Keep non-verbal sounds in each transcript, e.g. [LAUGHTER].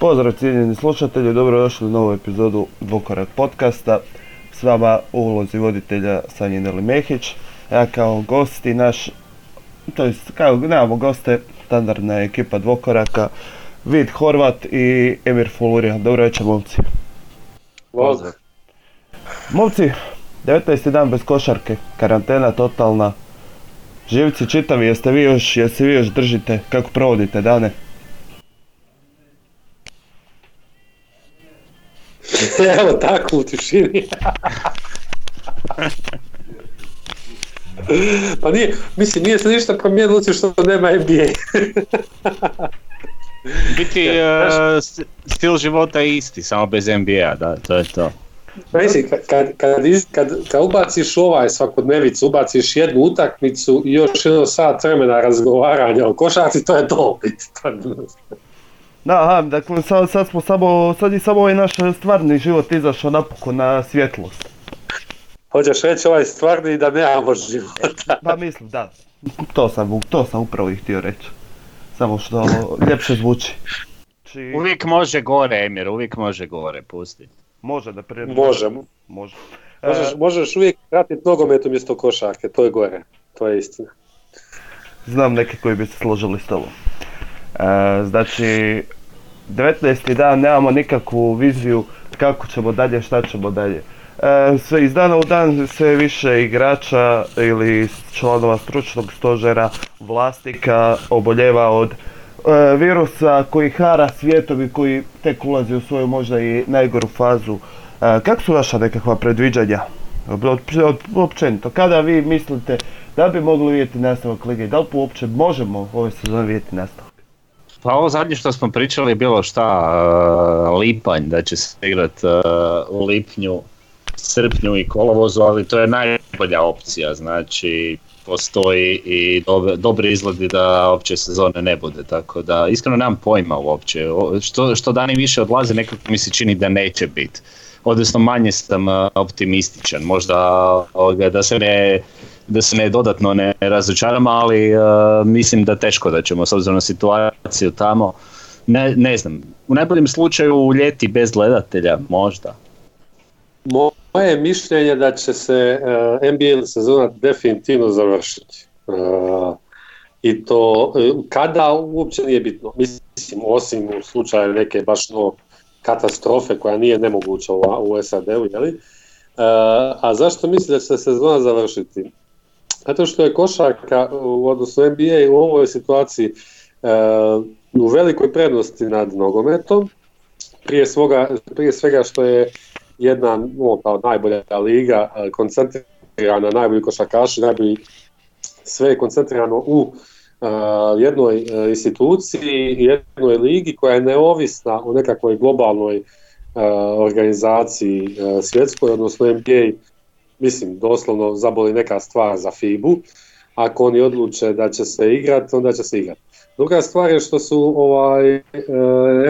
Pozdrav cijenjeni slušatelji, dobrodošli u novu epizodu Dvokorak podcasta. S vama u ulozi voditelja Sanji Neli Mehić. Ja kao gosti naš, to jest kao nemamo goste, standardna je ekipa Dvokoraka, Vid Horvat i Emir Fulurija. Dobro večer momci. Pozdrav. Momci, 19. dan bez košarke, karantena totalna. Živci čitavi, jeste vi još, jeste vi još držite, kako provodite dane? [LAUGHS] Evo tako u tišini. [LAUGHS] pa nije, mislim, nije se ništa promijenilo osim što nema NBA. [LAUGHS] Biti uh, stil života je isti, samo bez NBA, da, to je to. Pa mislim, kad, kad, kad, kad, ubaciš ovaj svakodnevicu, ubaciš jednu utakmicu i još jedno sat vremena razgovaranja o košarci, to je to. Da, aha, dakle sad, sad smo samo, sad je samo ovaj naš stvarni život izašao napokon na svjetlost. Hoćeš reći ovaj stvarni da nemamo života. Pa mislim, da. To sam, to sam upravo i htio reći. Samo što ljepše zvuči. Či, Uvijek može gore, Emir, uvijek može gore, pusti. može da prije... Možemo. Može. Možeš, E, možeš uvijek pratiti nogomet umjesto košarke, to je gore. To je istina. znam neke koji bi se složili s tobom. E, znači, 19. dan nemamo nikakvu viziju kako ćemo dalje, šta ćemo dalje. E, sve iz dana u dan sve više igrača ili članova stručnog stožera, vlasnika oboljeva od e, virusa koji hara svijetom i koji tek ulazi u svoju možda i najgoru fazu. Kako su vaša nekakva predviđanja? Općenito, kada vi mislite da bi mogli vidjeti nastavak lige? Da li uopće možemo ove sezone vidjeti nastavak? Pa ovo zadnje što smo pričali je bilo šta, uh, lipanj, da će se igrat uh, u lipnju, srpnju i kolovozu, ali to je najbolja opcija, znači postoji i dob- dobri izgledi da opće sezone ne bude, tako da iskreno nemam pojma uopće, O- što, što dani više odlaze nekako mi se čini da neće biti. Odnosno manje sam uh, optimističan, možda da se ne da se ne dodatno ne razočaram, ali uh, mislim da teško da ćemo s obzirom na situaciju tamo. Ne, ne znam, u najboljem slučaju u ljeti bez gledatelja, možda. Moje je mišljenje da će se uh, NBA sezona definitivno završiti. Uh, I to kada uopće nije bitno. Mislim, osim u slučaju neke baš no katastrofe koja nije nemoguća u, u SAD-u, jeli? Uh, a zašto misli da će se sezona završiti? Zato što je košarka, u odnosno NBA u ovoj situaciji uh, u velikoj prednosti nad nogometom, prije, svoga, prije svega što je jedna no, kao najbolja liga e, koncentrirana, najbolji košarkaši, najbolji sve je koncentrirano u uh, jednoj uh, instituciji, jednoj ligi koja je neovisna o nekakvoj globalnoj organizaciji svjetskoj, odnosno NBA, mislim, doslovno zaboli neka stvar za FIBU. Ako oni odluče da će se igrati, onda će se igrati. Druga stvar je što su ovaj, uh,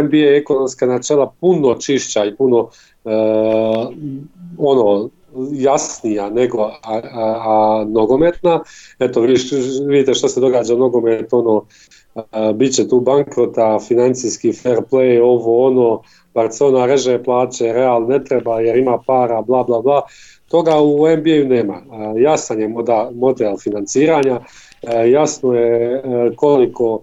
NBA ekonomska načela puno čišća i puno uh, ono jasnija nego a, a, a nogometna. Eto, vi, vidite što se događa u nogometu, ono, a, bit će tu bankrota, financijski fair play, ovo ono, Barcelona reže plaće, Real ne treba jer ima para, bla bla bla. Toga u NBA-u nema. A, jasan je model financiranja, a, jasno je a, koliko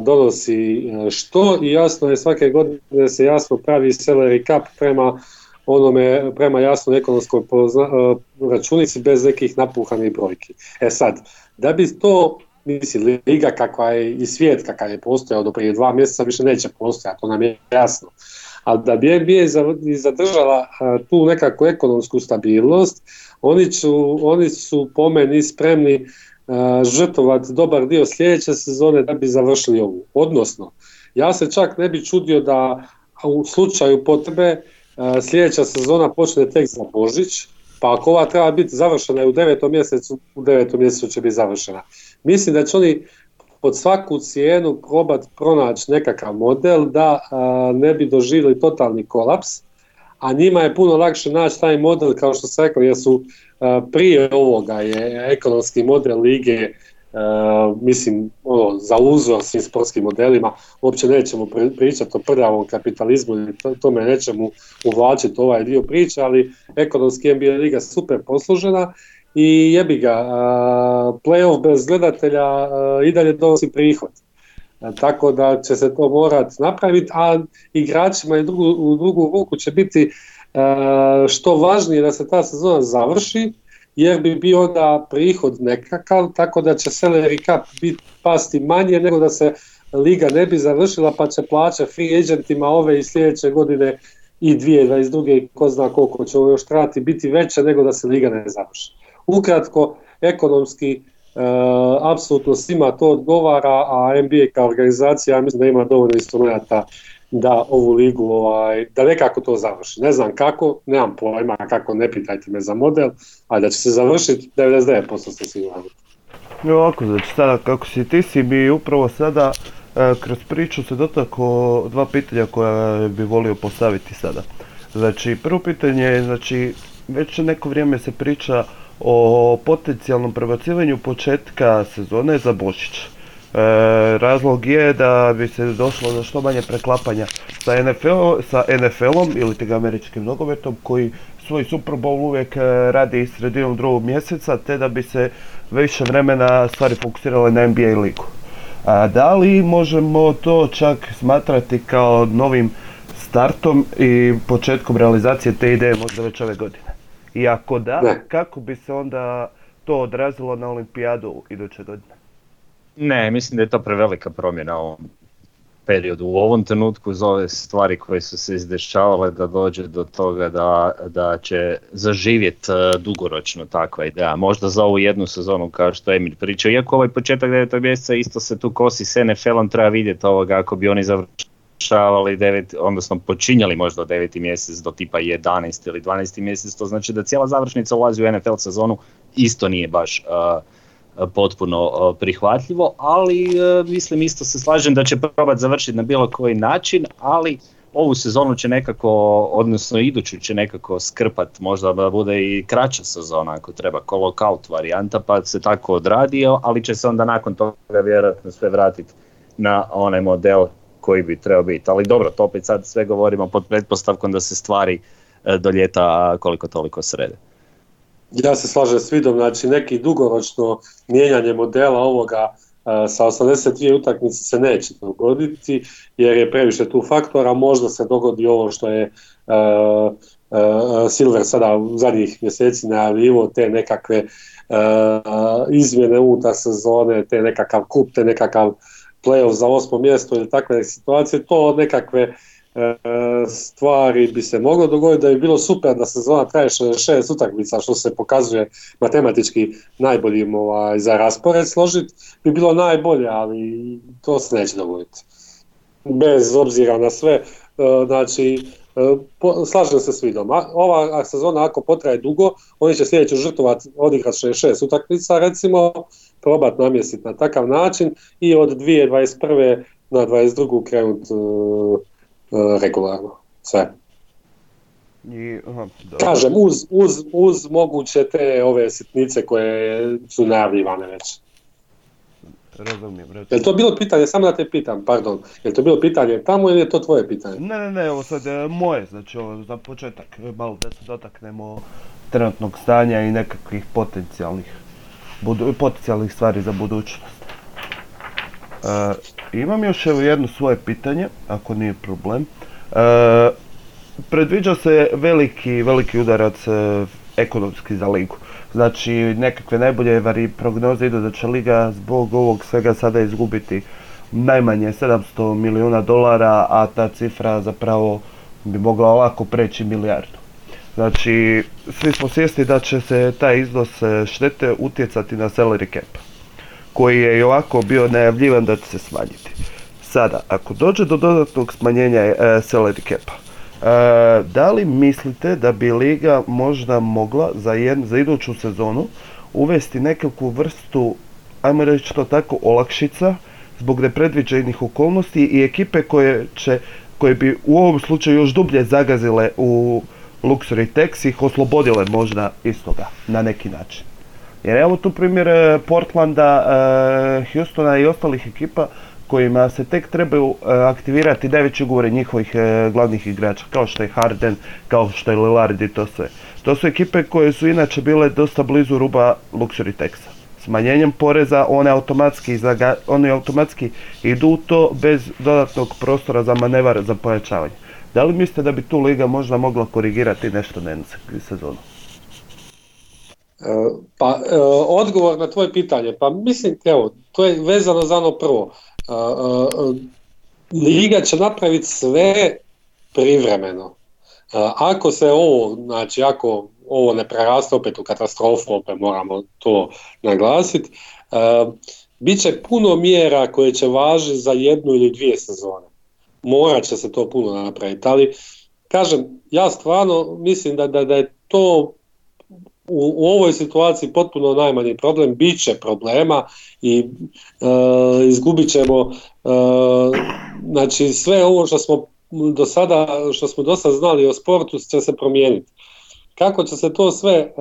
donosi što i jasno je svake godine se jasno pravi salary cap prema onome prema jasno ekonomskoj pozna, računici bez nekih napuhanih brojki. E sad, da bi to, mislim, liga kakva je i svijet kakav je postojao do prije dva mjeseca više neće postojati, to nam je jasno. Ali da bi NBA zadržala tu nekakvu ekonomsku stabilnost, oni su, oni su po meni spremni žrtvovati dobar dio sljedeće sezone da bi završili ovu. Odnosno, ja se čak ne bi čudio da u slučaju potrebe sljedeća sezona počne tek za Božić, pa ako ova treba biti završena u devetom mjesecu, u devetom mjesecu će biti završena. Mislim da će oni pod svaku cijenu probati pronaći nekakav model da ne bi doživjeli totalni kolaps, a njima je puno lakše naći taj model kao što sam rekao jer su prije ovoga je ekonomski model lige mislim, ono, za uzor svim sportskim modelima, uopće nećemo pričati o prljavom kapitalizmu ili tome nećemo uvlačiti ovaj dio priče, ali ekonomski NBA liga super poslužena i jebi ga, playoff bez gledatelja i dalje donosi prihod. Tako da će se to morat napraviti, a igračima i drugu, u drugu ruku će biti što važnije da se ta sezona završi, jer bi bio onda prihod nekakav, tako da će salary cap biti pasti manje nego da se liga ne bi završila pa će plaća free agentima ove i sljedeće godine i 2022. i ko zna koliko će još trati biti veće nego da se liga ne završi. Ukratko, ekonomski Uh, apsolutno svima to odgovara, a NBA kao organizacija mislim da ima dovoljno instrumenta da ovu ligu, ovaj, da nekako to završi. Ne znam kako, nemam pojma kako, ne pitajte me za model, ali da će se završiti 99% ste siguran. Ovako, znači sada kako si ti si bi upravo sada e, kroz priču se dotako dva pitanja koja bi volio postaviti sada. Znači prvo pitanje je, znači već neko vrijeme se priča o potencijalnom prebacivanju početka sezone za Božić. E, razlog je da bi se došlo do što manje preklapanja sa NFL-om ili tega američkim nogometom koji svoj Super Bowl uvijek e, radi sredinom drugog mjeseca te da bi se više vremena stvari fokusirale na NBA ligu. A da li možemo to čak smatrati kao novim startom i početkom realizacije te ideje možda već ove godine? I ako da, kako bi se onda to odrazilo na olimpijadu iduće godine? Ne, mislim da je to prevelika promjena u ovom periodu. U ovom trenutku za ove stvari koje su se izdešavale da dođe do toga da, da će zaživjeti e, dugoročno takva ideja. Možda za ovu jednu sezonu kao što Emil pričao. Iako ovaj početak 9. mjeseca isto se tu kosi s NFL-om, treba vidjeti ovoga ako bi oni završili završavali devet, odnosno počinjali možda deveti mjesec do tipa 11 ili 12 mjesec, to znači da cijela završnica ulazi u NFL sezonu, isto nije baš uh, potpuno uh, prihvatljivo, ali uh, mislim isto se slažem da će probati završiti na bilo koji način, ali ovu sezonu će nekako, odnosno iduću će nekako skrpat, možda da bude i kraća sezona ako treba out varijanta, pa se tako odradio, ali će se onda nakon toga vjerojatno sve vratiti na onaj model koji bi trebao biti. Ali dobro, to opet sad sve govorimo pod pretpostavkom da se stvari e, do ljeta koliko toliko srede. Ja se slažem s vidom, znači neki dugoročno mijenjanje modela ovoga e, sa 82 utakmice se neće dogoditi jer je previše tu faktora, možda se dogodi ovo što je uh, Silver sada u zadnjih mjeseci najavljivo te nekakve izmjene unutar sezone, te nekakav kup, te nekakav playoff za osmo mjesto ili takve situacije, to nekakve e, stvari bi se moglo dogoditi da bi bilo super da sezona traje šest utakmica što se pokazuje matematički najboljim ovaj, za raspored složiti bi bilo najbolje, ali to se neće dogoditi. Bez obzira na sve, e, znači slažem se s vidom. Ova sezona ako potraje dugo, oni će sljedeću žrtvovat odigrati šest utakmica recimo, probati namjestiti na takav način i od 2021. na 2022. krenuti uh, uh, regularno. Sve. I, aha, Kažem, uz, uz, uz moguće te ove sitnice koje su najavljivane već. Razumijem, razumijem. Je to bilo pitanje, samo da te pitam, pardon, je to bilo pitanje tamo ili je to tvoje pitanje? Ne, ne, ne, ovo sad je moje, znači ovo za početak, malo da se dotaknemo trenutnog stanja i nekakvih potencijalnih budu, potencijalnih stvari za budućnost. E, imam još evo jedno svoje pitanje, ako nije problem. E, predviđa se veliki, veliki udarac e, ekonomski za ligu. Znači nekakve najbolje vari prognoze idu da će liga zbog ovog svega sada izgubiti najmanje 700 milijuna dolara, a ta cifra zapravo bi mogla ovako preći milijardu. Znači, svi smo svjesni da će se taj iznos e, štete utjecati na salary cap, koji je i ovako bio najavljivan da će se smanjiti. Sada, ako dođe do dodatnog smanjenja e, salary capa, e, da li mislite da bi Liga možda mogla za, za iduću sezonu uvesti nekakvu vrstu, ajmo reći to tako, olakšica zbog nepredviđenih okolnosti i ekipe koje će koje bi u ovom slučaju još dublje zagazile u Luxury Tax ih oslobodile možda istoga na neki način. Jer evo tu primjer e, Portlanda, e, Houstona i ostalih ekipa kojima se tek trebaju e, aktivirati najveći ugovori njihovih glavnih igrača, kao što je Harden, kao što je Lillard i to sve. To su ekipe koje su inače bile dosta blizu ruba luxury taxa. Smanjenjem poreza one automatski, oni automatski idu u to bez dodatnog prostora za manevar za pojačavanje. Da li mislite da bi tu liga možda mogla korigirati nešto na sezonu? E, pa, e, odgovor na tvoje pitanje, pa mislim, evo, to je vezano za ono prvo. Liga će napraviti sve privremeno. Ako se ovo, znači ako ovo ne preraste opet u katastrofu, opet moramo to naglasiti, bit će puno mjera koje će važiti za jednu ili dvije sezone. Morat će se to puno napraviti, ali kažem, ja stvarno mislim da, da, da je to u, ovoj situaciji potpuno najmanji problem, bit će problema i e, izgubit ćemo e, znači sve ovo što smo do sada što smo do sada znali o sportu će se promijeniti. Kako će se to sve e,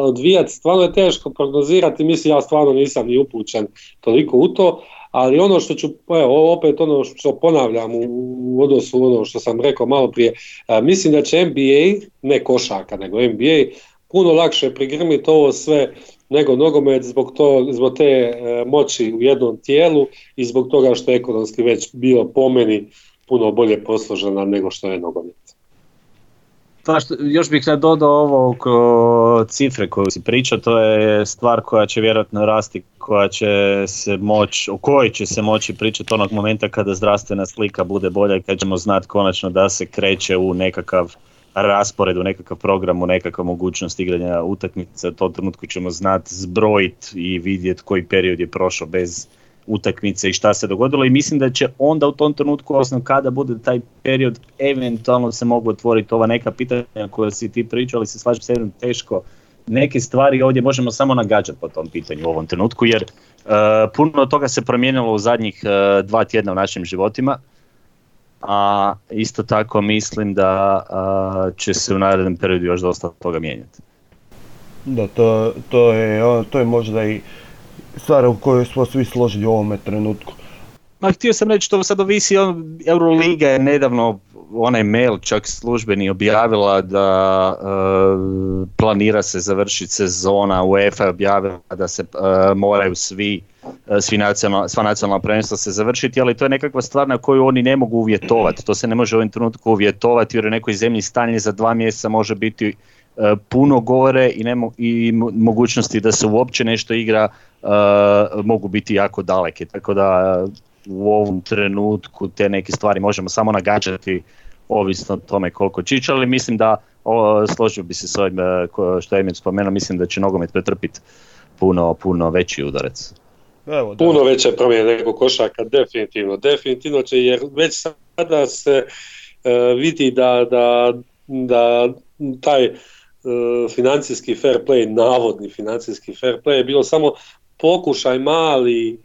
odvijati, stvarno je teško prognozirati, mislim ja stvarno nisam ni upućen toliko u to, ali ono što ću, evo opet ono što ponavljam u odnosu ono što sam rekao malo prije, e, mislim da će NBA, ne košaka, nego NBA, puno lakše prigrmiti ovo sve nego nogomet zbog, to, zbog te e, moći u jednom tijelu i zbog toga što je ekonomski već bio po meni puno bolje posložena nego što je nogomet. Pa što, još bih dodao ovo oko cifre koju si pričao, to je stvar koja će vjerojatno rasti, koja će se moć, o kojoj će se moći pričati onog momenta kada zdravstvena slika bude bolja i kad ćemo znati konačno da se kreće u nekakav raspored, u nekakav program, u nekakva mogućnost igranja utakmice, u tom trenutku ćemo znati zbrojiti i vidjeti koji period je prošao bez utakmice i šta se dogodilo. I mislim da će onda u tom trenutku, osnovno kada bude taj period, eventualno se mogu otvoriti ova neka pitanja koja si ti pričao, ali se slažem se jednom teško neke stvari ovdje možemo samo nagađati po tom pitanju u ovom trenutku jer uh, puno toga se promijenilo u zadnjih uh, dva tjedna u našim životima a isto tako mislim da uh, će se u narednom periodu još dosta toga mijenjati. Da, to, to, je, to je možda i stvar u kojoj smo svi složili u ovome trenutku. Ma htio sam reći, to sad ovisi, on, Euroliga je nedavno onaj mail čak službeni objavila da uh, planira se završiti sezona, UEFA je objavila da se uh, moraju svi, svi nacional, sva nacionalna prvenstva se završiti, ali to je nekakva stvar na koju oni ne mogu uvjetovati. To se ne može u ovom trenutku uvjetovati jer u nekoj zemlji stanje za dva mjeseca može biti puno gore i, ne i mogućnosti da se uopće nešto igra mogu biti jako daleke. Tako da u ovom trenutku te neke stvari možemo samo nagađati ovisno o tome koliko čića, ali mislim da o, složio bi se s ovim e, što je Emil spomenuo, mislim da će nogomet pretrpiti puno, puno veći udarac. Evo, Puno veće promjene nego košaka, definitivno. Definitivno će, jer već sada se e, vidi da, da, da taj e, financijski fair play, navodni financijski fair play je bilo samo pokušaj mali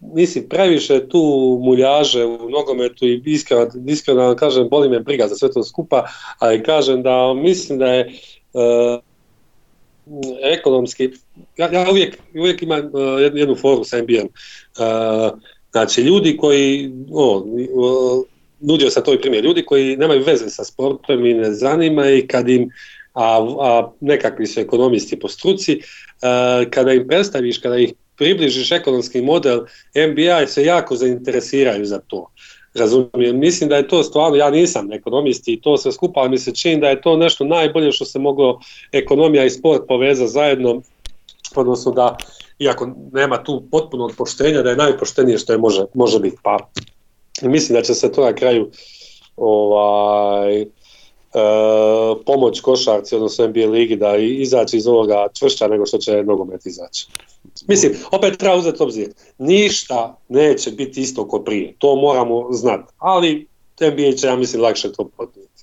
mislim, previše tu muljaže u nogometu i iskreno, iskreno kažem, boli me briga za sve to skupa, ali kažem da mislim da je uh, ekonomski, ja, ja uvijek, uvijek imam uh, jednu, jednu foru sa NBA. Uh, znači, ljudi koji, o, nudio sam to i primjer, ljudi koji nemaju veze sa sportom i ne zanima i kad im a, a nekakvi su ekonomisti po struci, kada im predstaviš, kada ih približiš ekonomski model MBA se jako zainteresiraju za to. Razumijem, mislim da je to stvarno, ja nisam ekonomist i to sve skupa, ali mi se čini da je to nešto najbolje što se moglo ekonomija i sport povezati zajedno, odnosno da, iako nema tu potpunog poštenja, da je najpoštenije što je može, može biti. Pa mislim da će se to na kraju ovaj, E, pomoć košarci, odnosno NBA ligi da izaći iz ovoga čvršća nego što će nogomet izaći. Mislim, opet treba uzeti obzir, ništa neće biti isto kao prije, to moramo znati, ali NBA će, ja mislim, lakše to podnijeti.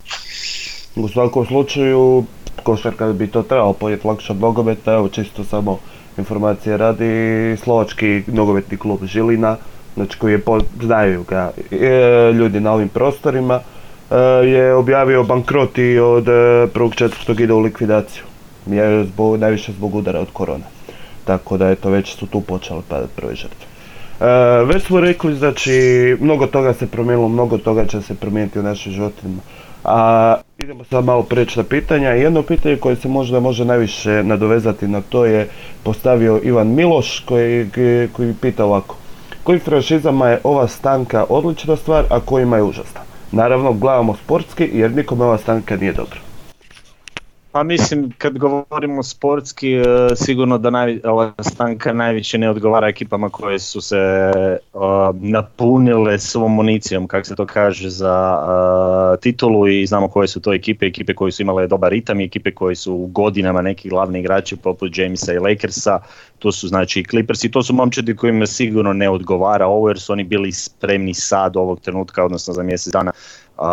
U svakom slučaju, košarka bi to trebalo podnijeti lakše od nogometa, evo čisto samo informacije radi, slovački nogometni klub Žilina, znači koji je, znaju ga e, ljudi na ovim prostorima, E, je objavio bankrot i od e, prvog četvrtog ide u likvidaciju. Je zbog, najviše zbog udara od korona. Tako da eto već su tu počele padati prve žrtve. E, već smo rekli, znači, mnogo toga se promijenilo, mnogo toga će se promijeniti u našim životima. A idemo sad malo preći na pitanja. Jedno pitanje koje se možda može najviše nadovezati na to je postavio Ivan Miloš koji, koji pita ovako. Kojim franšizama je ova stanka odlična stvar, a kojima je užasna? Naravno, gledamo sportski jer nikome ova stanka nije dobra. Pa mislim, kad govorimo sportski, e, sigurno da naj, ova stanka najviše ne odgovara ekipama koje su se uh, napunile svom municijom, kako se to kaže, za uh, titulu i znamo koje su to ekipe, ekipe koje su imale dobar ritam i ekipe koje su godinama neki glavni igrači poput Jamesa i Lakersa, to su znači Clippers i to su momčadi kojima sigurno ne odgovara ovo jer su oni bili spremni sad ovog trenutka, odnosno za mjesec dana, uh,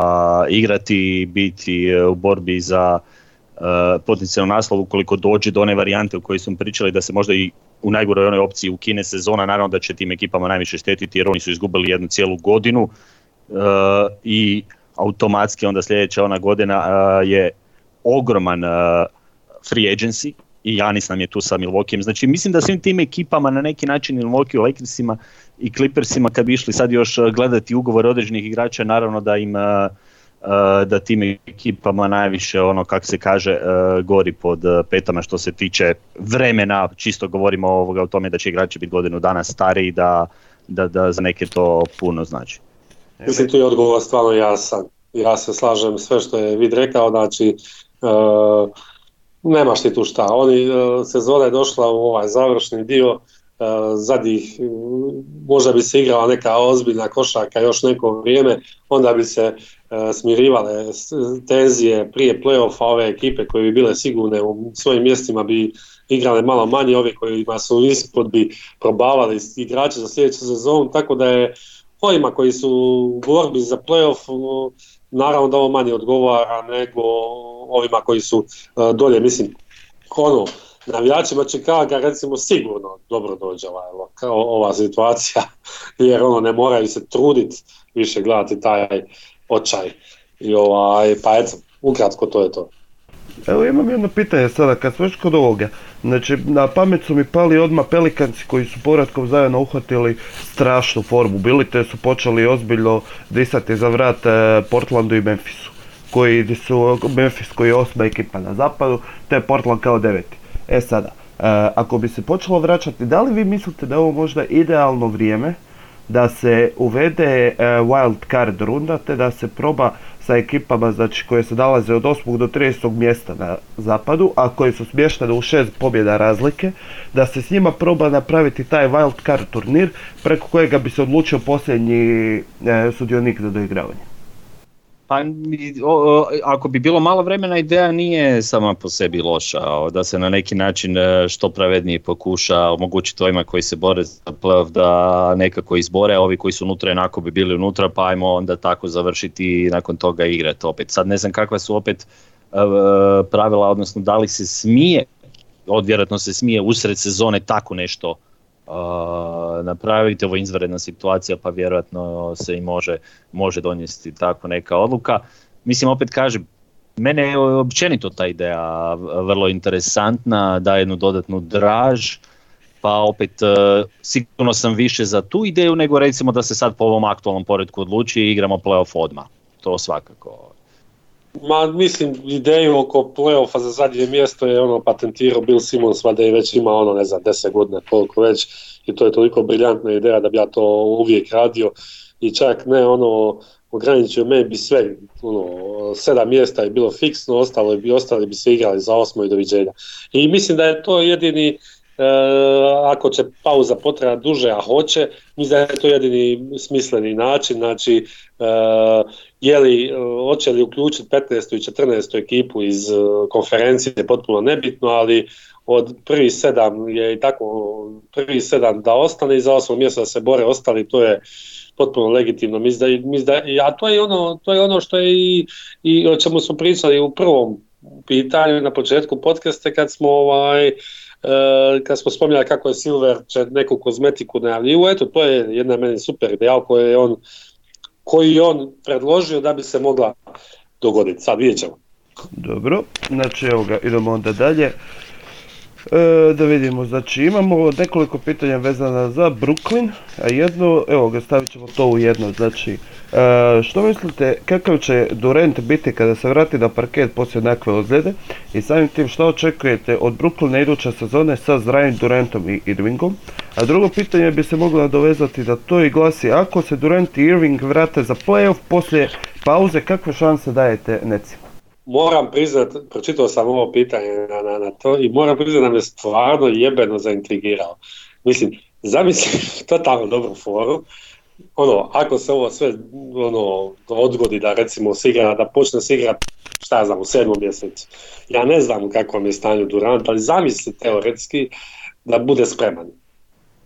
igrati i biti u borbi za potencijalno naslov ukoliko dođe do one varijante u kojoj smo pričali da se možda i u najgoroj onoj opciji ukine sezona, naravno da će tim ekipama najviše štetiti jer oni su izgubili jednu cijelu godinu uh, i automatski onda sljedeća ona godina uh, je ogroman free agency i Janis nam je tu sa Milwaukeeom. Znači mislim da svim tim ekipama na neki način Milwaukee, Lakersima i Clippersima kad bi išli sad još gledati ugovore određenih igrača, naravno da im Eh, da tim ekipama najviše ono kako se kaže eh, gori pod eh, petama što se tiče vremena, čisto govorimo ovoga o tome da će igrači biti godinu dana stariji da, da, da za neke to puno znači. Mislim tu je odgovor stvarno jasan. Ja se slažem sve što je vid rekao, znači uh, nemaš ti tu šta. Oni, sezona je došla u ovaj završni dio, zadnjih, možda bi se igrala neka ozbiljna košaka još neko vrijeme, onda bi se E, smirivale tenzije prije playoffa ove ekipe koje bi bile sigurne u svojim mjestima bi igrale malo manje, ovi kojima su ispod bi probavali igrače za sljedeću sezonu, tako da je ovima koji su u borbi za playoff naravno da ovo manje odgovara nego ovima koji su e, dolje, mislim, ono, navijačima Chicago recimo sigurno dobro dođe ova, ova situacija, [LAUGHS] jer ono ne moraju se truditi više gledati taj očaj. I ovaj, pa eto, ukratko to je to. Evo imam jedno pitanje sada, kad smo još kod ovoga, znači na pamet su mi pali odmah Pelikanci koji su povratkom zajedno uhvatili strašnu formu, bili te su počeli ozbiljno disati za vrat e, Portlandu i Memphisu, koji su Memphis koji je osma ekipa na zapadu, te Portland kao deveti. E sada, e, ako bi se počelo vraćati, da li vi mislite da je ovo možda idealno vrijeme da se uvede e, wild card runda te da se proba sa ekipama znači, koje se nalaze od 8. do 30. mjesta na zapadu, a koje su smještene u šest pobjeda razlike, da se s njima proba napraviti taj wild card turnir preko kojega bi se odlučio posljednji e, sudionik za doigravanje. Pa, o, ako bi bilo malo vremena, ideja nije sama po sebi loša, da se na neki način e, što pravednije pokuša omogućiti ovima koji se bore za playoff da nekako izbore, a ovi koji su unutra jednako bi bili unutra, pa ajmo onda tako završiti i nakon toga igrati opet. Sad ne znam kakva su opet e, pravila, odnosno da li se smije, odvjerojatno se smije usred sezone tako nešto napraviti. Ovo izvanredna situacija pa vjerojatno se i može, može donijeti tako neka odluka. Mislim opet kažem, mene je općenito ta ideja vrlo interesantna, da jednu dodatnu draž, pa opet e, sigurno sam više za tu ideju nego recimo da se sad po ovom aktualnom poredku odluči i igramo playoff odmah. To svakako. Ma mislim ideju oko playoffa za zadnje mjesto je ono patentirao Bill Simmons, valjda je već ima ono ne znam 10 godina koliko već i to je toliko briljantna ideja da bi ja to uvijek radio i čak ne ono ograničio me bi sve, ono, sedam mjesta je bilo fiksno, ostalo bi, ostali bi se igrali za osmo i doviđenja. I mislim da je to jedini, e, ako će pauza potreba duže, a hoće, mislim da je to jedini smisleni način, znači e, je li, e, hoće li uključiti 15. i 14. ekipu iz konferencije, potpuno nebitno, ali od prvi sedam je i tako prvi sedam da ostane i za osmo mjesto da se bore ostali, to je potpuno legitimno. Mislim da, a to je ono, to je ono što je i, i o čemu smo pričali u prvom pitanju na početku podcaste kad smo ovaj e, kad smo spominjali kako je Silver će neku kozmetiku najavljivo, eto to je jedna meni super ideja koji je on koji je on predložio da bi se mogla dogoditi. Sad vidjet ćemo. Dobro, znači evo ga, idemo onda dalje. E, da vidimo, znači imamo nekoliko pitanja vezana za Brooklyn, a jedno, evo ga stavit ćemo to u jedno, znači e, što mislite kakav će Durant biti kada se vrati na parket poslije nekve ozljede i samim tim što očekujete od Brooklyna iduće sezone sa zdravim Durantom i Irvingom, a drugo pitanje bi se moglo nadovezati da to i glasi ako se Durant i Irving vrate za playoff poslije pauze, kakve šanse dajete Necima? Moram priznat, pročitao sam ovo pitanje na, na, na to i moram priznat da me stvarno jebeno zaintrigirao. Mislim, zamisli [LAUGHS] totalno dobru foru, ono, ako se ovo sve ono, odgodi da recimo se igra, da počne se igrati šta ja znam, u sedmom mjesecu. Ja ne znam u kakvom je stanju Durant, ali zamisli teoretski da bude spreman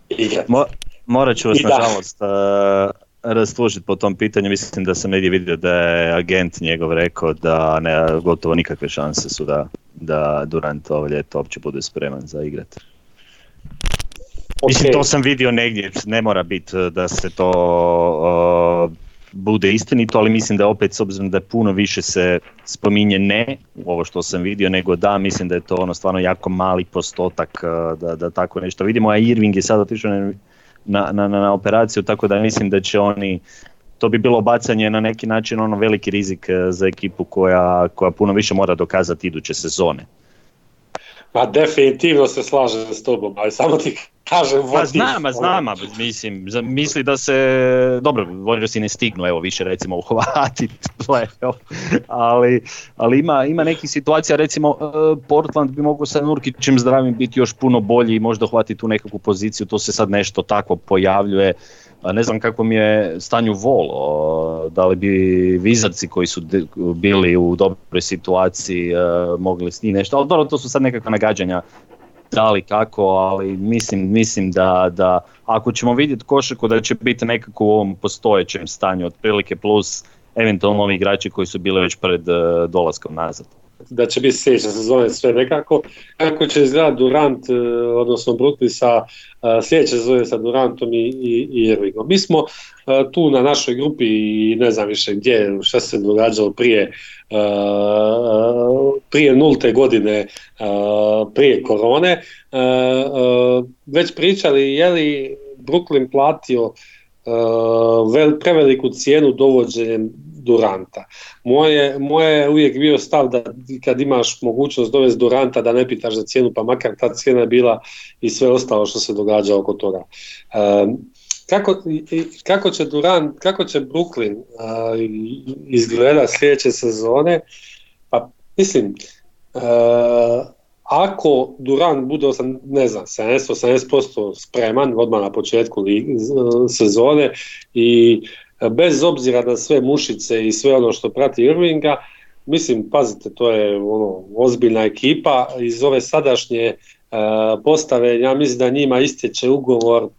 igrati. Mo, morat ću vas nažalost uh, rastužiti po tom pitanju. Mislim da sam negdje vidio da je agent njegov rekao da ne, gotovo nikakve šanse su da, da Durant ovo ljeto uopće bude spreman za igrat. Mislim, Ok. to sam vidio negdje, ne mora biti uh, da se to uh, bude istinito, ali mislim da opet s obzirom da puno više se spominje ne u ovo što sam vidio nego da, mislim da je to ono stvarno jako mali postotak uh, da, da tako nešto vidimo, a Irving je sad otišao na, na, na, na operaciju, tako da mislim da će oni to bi bilo bacanje na neki način ono veliki rizik uh, za ekipu koja, koja puno više mora dokazati iduće sezone. Pa definitivno se slažem s tobom, ali samo ti kažem... Pa znam, ma ono. znam, a mislim, misli da se, dobro, Warriorsi ne stignu, evo više recimo [LAUGHS] uhvatiti ali, ali ima, ima nekih situacija, recimo uh, Portland bi mogao sa Nurkićem zdravim biti još puno bolji i možda uhvatiti tu nekakvu poziciju, to se sad nešto takvo pojavljuje, a ne znam kako mi je stanju vol, da li bi vizarci koji su bili u dobroj situaciji uh, mogli s njih nešto, ali dobro, to su sad nekakva nagađanja da li kako, ali mislim, mislim da, da ako ćemo vidjeti košarku da će biti nekako u ovom postojećem stanju otprilike plus eventualno ovi igrači koji su bili već pred uh, dolaskom nazad. Da će biti sljedeće sezone sve nekako. Kako će izgledati Durant, e, odnosno Brooklyn sa e, sljedeće sezone sa Durantom i, i, i Irvingom. Mi smo e, tu na našoj grupi i ne znam više gdje, šta se događalo prije prije nulte godine, prije korone, već pričali je li Brooklyn platio vel, preveliku cijenu dovođenjem Duranta. Moje, moje je uvijek bio stav da kad imaš mogućnost dovesti Duranta da ne pitaš za cijenu, pa makar ta cijena je bila i sve ostalo što se događa oko toga. E, kako, kako će Durant, kako će Brooklyn a, izgleda sljedeće sezone? Pa mislim, e, ako Durant bude, ne znam, 70-80% spreman odmah na početku sezone i bez obzira na sve mušice i sve ono što prati Irvinga, mislim, pazite, to je ono, ozbiljna ekipa. Iz ove sadašnje e, postave, ja mislim da njima istječe ugovor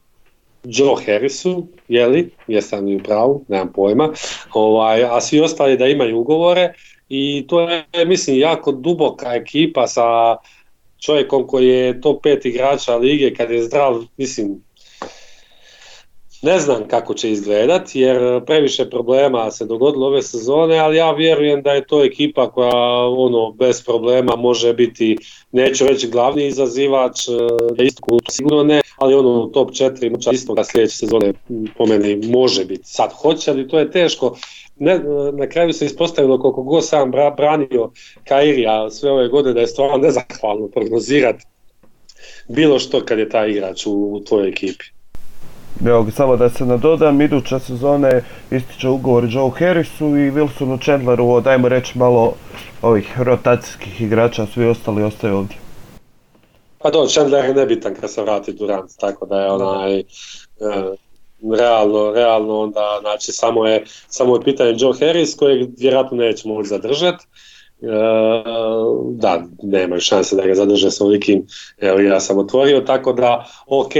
Joe Harrisu, je li, jesam li u pravu, nemam pojma, ovaj, a svi ostali da imaju ugovore. I to je, mislim, jako duboka ekipa sa čovjekom koji je top 5 igrača lige, kad je zdrav, mislim, ne znam kako će izgledat, jer previše problema se dogodilo ove sezone, ali ja vjerujem da je to ekipa koja ono bez problema može biti, neću reći glavni izazivač, e, isto sigurno ne, ali ono u top 4 moća isto da sljedeće sezone po meni može biti. Sad hoće li, to je teško. Ne, na kraju se ispostavilo koliko god sam bra, branio Kairija sve ove godine da je stvarno nezahvalno prognozirati bilo što kad je taj igrač u, u tvojoj ekipi. Evo samo da se nadodam, iduće sezone ističe ugovor Joe Harrisu i Wilsonu Chandleru, od, ajmo reći malo ovih rotacijskih igrača, svi ostali ostaju ovdje. Pa do, Chandler je nebitan kad se vrati Durant, tako da je onaj, e, realno, realno onda, znači samo je, samo je pitanje Joe Harris kojeg vjerojatno neće moći zadržati. E, da, nemaju šanse da ga zadrže sa ovolikim, evo ja sam otvorio, tako da, ok,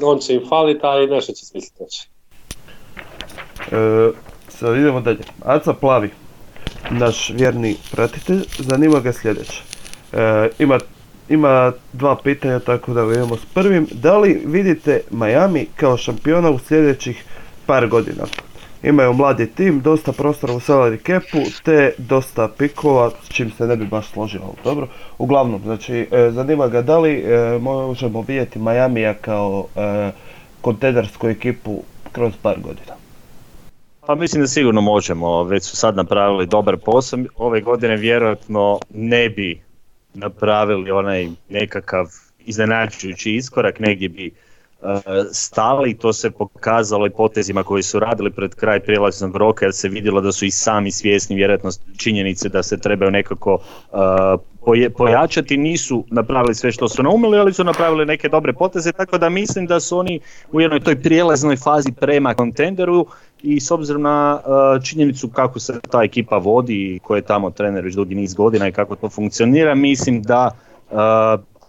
to, on će im faliti, ali nešto će smisliti već. E, sad idemo dalje. Aca Plavi, naš vjerni pratitelj, zanima ga sljedeće. E, ima, ima dva pitanja, tako da idemo s prvim. Da li vidite Miami kao šampiona u sljedećih par godina? Imaju mladi tim, dosta prostora u salary capu, te dosta pikova, s čim se ne bi baš složio, ali dobro. Uglavnom, znači, e, zanima ga da li e, možemo vidjeti Majamija kao e, ekipu kroz par godina. Pa mislim da sigurno možemo, već su sad napravili dobar posao, ove godine vjerojatno ne bi napravili onaj nekakav iznenađujući iskorak, negdje bi stali, to se pokazalo i potezima koji su radili pred kraj prijelaznog roka jer se vidjelo da su i sami svjesni vjerojatno činjenice da se trebaju nekako pojačati, nisu napravili sve što su naumili, ali su napravili neke dobre poteze, tako da mislim da su oni u jednoj toj prijelaznoj fazi prema kontenderu i s obzirom na činjenicu kako se ta ekipa vodi i ko je tamo trener već dugi niz godina i kako to funkcionira, mislim da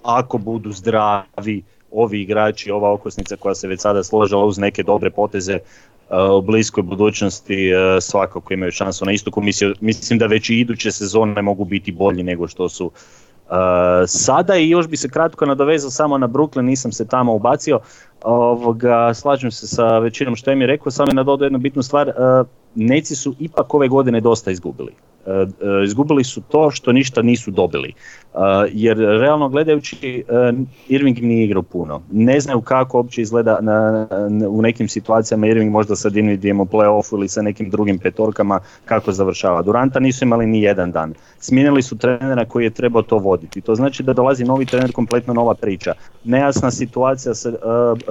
ako budu zdravi ovi igrači, ova okosnica koja se već sada složila uz neke dobre poteze uh, u bliskoj budućnosti uh, svakako imaju šansu na istoku. Mislim da već i iduće sezone mogu biti bolji nego što su uh, sada i još bi se kratko nadovezao samo na Brooklyn, nisam se tamo ubacio. Ovoga, slažem se sa većinom što je mi rekao, samo je nadodao jednu bitnu stvar. Neci su ipak ove godine dosta izgubili. E, e, izgubili su to što ništa nisu dobili. E, jer realno gledajući Irving nije igrao puno. Ne znaju kako uopće izgleda na, u nekim situacijama Irving možda sa Dinvidijem u playoffu ili sa nekim drugim petorkama kako završava. Duranta nisu imali ni jedan dan. Smijenili su trenera koji je trebao to voditi. To znači da dolazi novi trener, kompletno nova priča. Nejasna situacija sa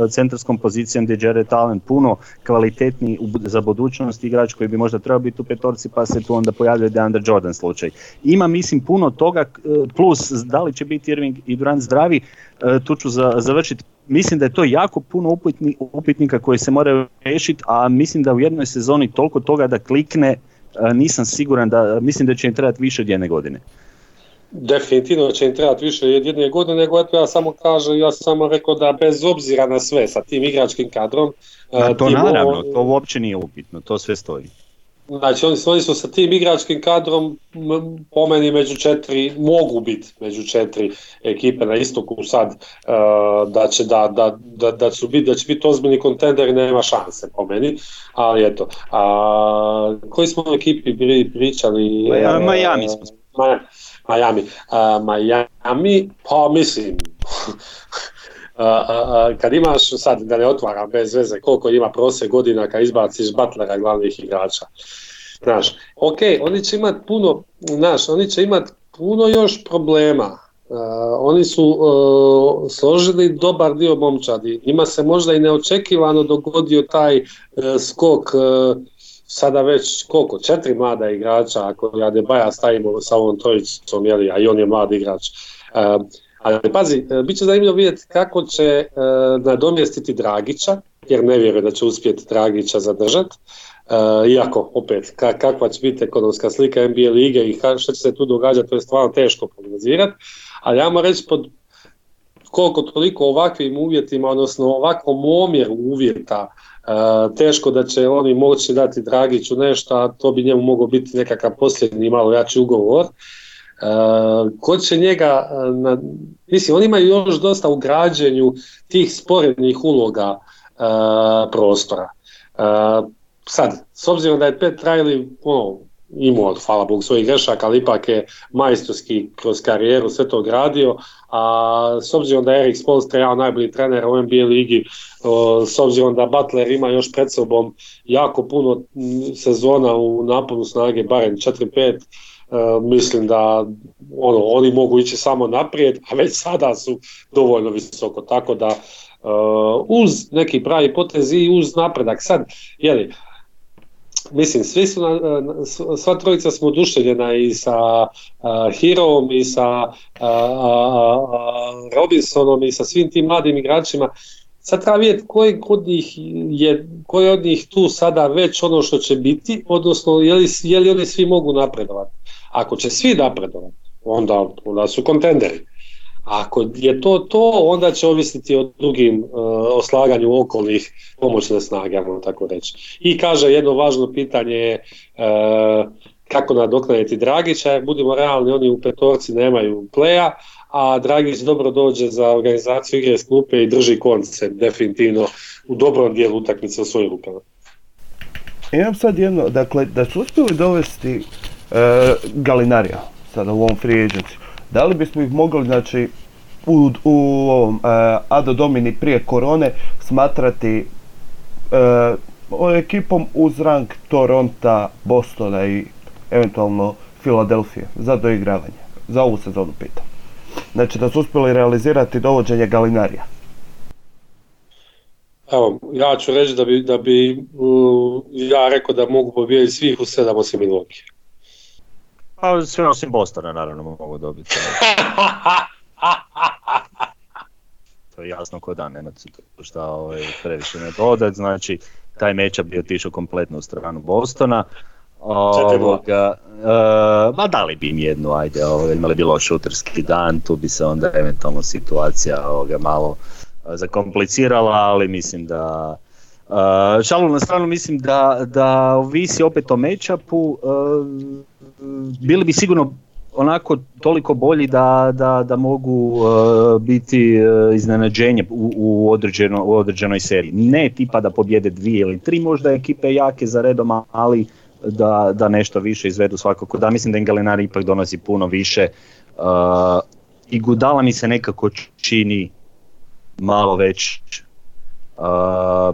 centarskom pozicijom gdje Jared Allen puno kvalitetniji za budućnost igrač koji bi možda trebao biti u petorci pa se tu onda pojavljuje DeAndre Jordan slučaj. Ima mislim puno toga, e, plus da li će biti Irving i Durant zdravi, e, tu ću završiti. Mislim da je to jako puno upitnika koji se moraju riješiti, a mislim da u jednoj sezoni toliko toga da klikne, e, nisam siguran da, mislim da će im trebati više od jedne godine. Definitivno će im trebati više jedne godine, nego eto ja samo kažem, ja sam samo rekao da bez obzira na sve sa tim igračkim kadrom. A to naravno, to uopće nije upitno, to sve stoji. Znači oni, oni su sa tim igračkim kadrom po meni među četiri, mogu biti među četiri ekipe na istoku sad uh, da će da, da, da, da, će biti, da će biti ozbiljni kontender nema šanse po meni, ali eto. A, koji smo ekipi bili pričali? Uh, Miami smo. Miami. Uh, Miami, pa mislim, [LAUGHS] kad imaš, sad da ne otvaram bez veze, koliko ima prosjek godina kad izbaciš Butlera glavnih igrača. Znaš, ok, oni će imati puno, znaš, oni će imati puno još problema. Uh, oni su uh, složili dobar dio momčadi. Ima se možda i neočekivano dogodio taj uh, skok sada već koliko, četiri mlada igrača, ako ja Baja stavimo sa ovom trojicom, jeli, a i on je mlad igrač. Ali pazi, e, bit će zanimljivo vidjeti kako će e, nadomjestiti Dragića, jer ne vjeruje da će uspjeti Dragića zadržati. E, iako, opet, kakva će biti ekonomska slika NBA lige i što će se tu događati, to je stvarno teško prognozirati. Ali moram reći pod koliko toliko ovakvim uvjetima, odnosno ovakvom omjeru uvjeta, teško da će oni moći dati Dragiću nešto, a to bi njemu mogao biti nekakav posljednji malo jači ugovor. Uh, ko će njega, uh, na, mislim, oni imaju još dosta u građenju tih sporednih uloga prostora. Sad, s obzirom da je Pet Riley ono, imao, hvala Bogu, svojih grešaka, ali ipak je majstorski kroz karijeru sve to gradio, a s obzirom da je Erik Spolstra jedan najbolji trener u NBA ligi, s obzirom da Butler ima još pred sobom jako puno sezona u naponu snage, barem 4-5, E, mislim da ono, oni mogu ići samo naprijed, a već sada su dovoljno visoko, tako da uh, uz neki pravi potez i uz napredak. Sad, jeli, mislim, svi su na, sva trojica smo oduševljena i sa uh, Hirom i sa uh, Robinsonom i sa svim tim mladim igračima. Sad treba vidjeti koji od njih je, koji od njih tu sada već ono što će biti, odnosno je li, je li oni svi mogu napredovati. Ako će svi napredovati, onda, onda su kontenderi. Ako je to to, onda će ovisiti o drugim uh, oslaganju okolnih pomoćne snage, ajmo tako reći. I kaže jedno važno pitanje je kako nadoknaditi Dragića, budimo realni, oni u petorci nemaju pleja, a Dragić dobro dođe za organizaciju igre s klupe i drži konce definitivno u dobrom dijelu utakmice u svojim rukama. Imam sad jedno, dakle, da su uspjeli dovesti e, Galinarija sada u ovom free agency, da li bismo ih mogli, znači, u, u ovom e, Ado Domini prije korone smatrati e, ekipom uz rang Toronta, Bostona i eventualno Filadelfije za doigravanje. Za ovu sezonu pitam. Znači da su uspjeli realizirati dovođenje Galinarija. Evo, ja ću reći da bi, da bi mm, ja rekao da mogu pobijediti svih u sedam osim Milwaukee. Pa sve osim Bostona naravno mogu dobiti. [LAUGHS] To je jasno ko dan, nema šta ovaj, previše ne dodat, znači taj meča bi otišao kompletno u stranu Bostona. Ovoga, e, ma dali bi im jednu, ajde, ovaj, imali bi loš šuterski dan, tu bi se onda eventualno situacija ovoga, malo e, zakomplicirala, ali mislim da Uh, šalu na stranu mislim da, da ovisi opet o matchupu, uh, bili bi sigurno onako toliko bolji da, da, da mogu uh, biti uh, iznenađenje u, u, određeno, u određenoj seriji. Ne tipa da pobjede dvije ili tri možda ekipe jake za redom, ali da, da nešto više izvedu svakako. Da, mislim da im Galinari ipak donosi puno više. Uh, I Gudala mi se nekako čini malo već uh,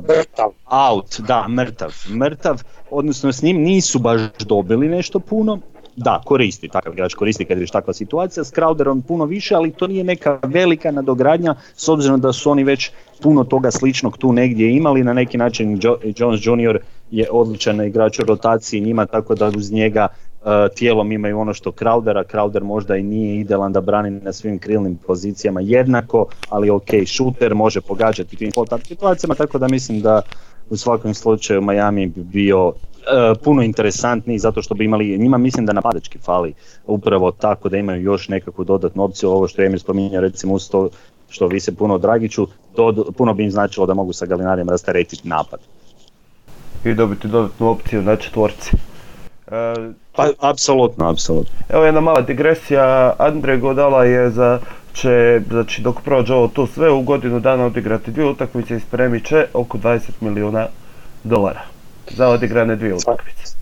Mrtav. out, da, mrtav, mrtav, odnosno s njim nisu baš dobili nešto puno, da, koristi, takav igrač koristi kad je već takva situacija, s Crowderom puno više, ali to nije neka velika nadogradnja, s obzirom da su oni već puno toga sličnog tu negdje imali, na neki način Jo- Jones Jr. je odličan igrač u rotaciji njima, tako da uz njega uh, tijelom imaju ono što Crowdera, Crowder možda i nije idealan da brani na svim krilnim pozicijama jednako, ali ok, šuter može pogađati tim spot-up situacijama, tako da mislim da u svakom slučaju Miami bi bio e, puno interesantniji zato što bi imali, njima mislim da napadački fali upravo tako da imaju još nekakvu dodatnu opciju, ovo što je Emir spominjao recimo uz to što vi se puno Dragiću, to puno bi im značilo da mogu sa Galinarijem rasteretiti napad. I dobiti dodatnu opciju na četvorci. E, Pa apsolutno, apsolutno. Evo jedna mala digresija, Andre Godala je za će, znači dok prođe ovo to sve u godinu dana odigrati dvije utakmice i spremit će oko 20 milijuna dolara za odigrane dvije utakmice.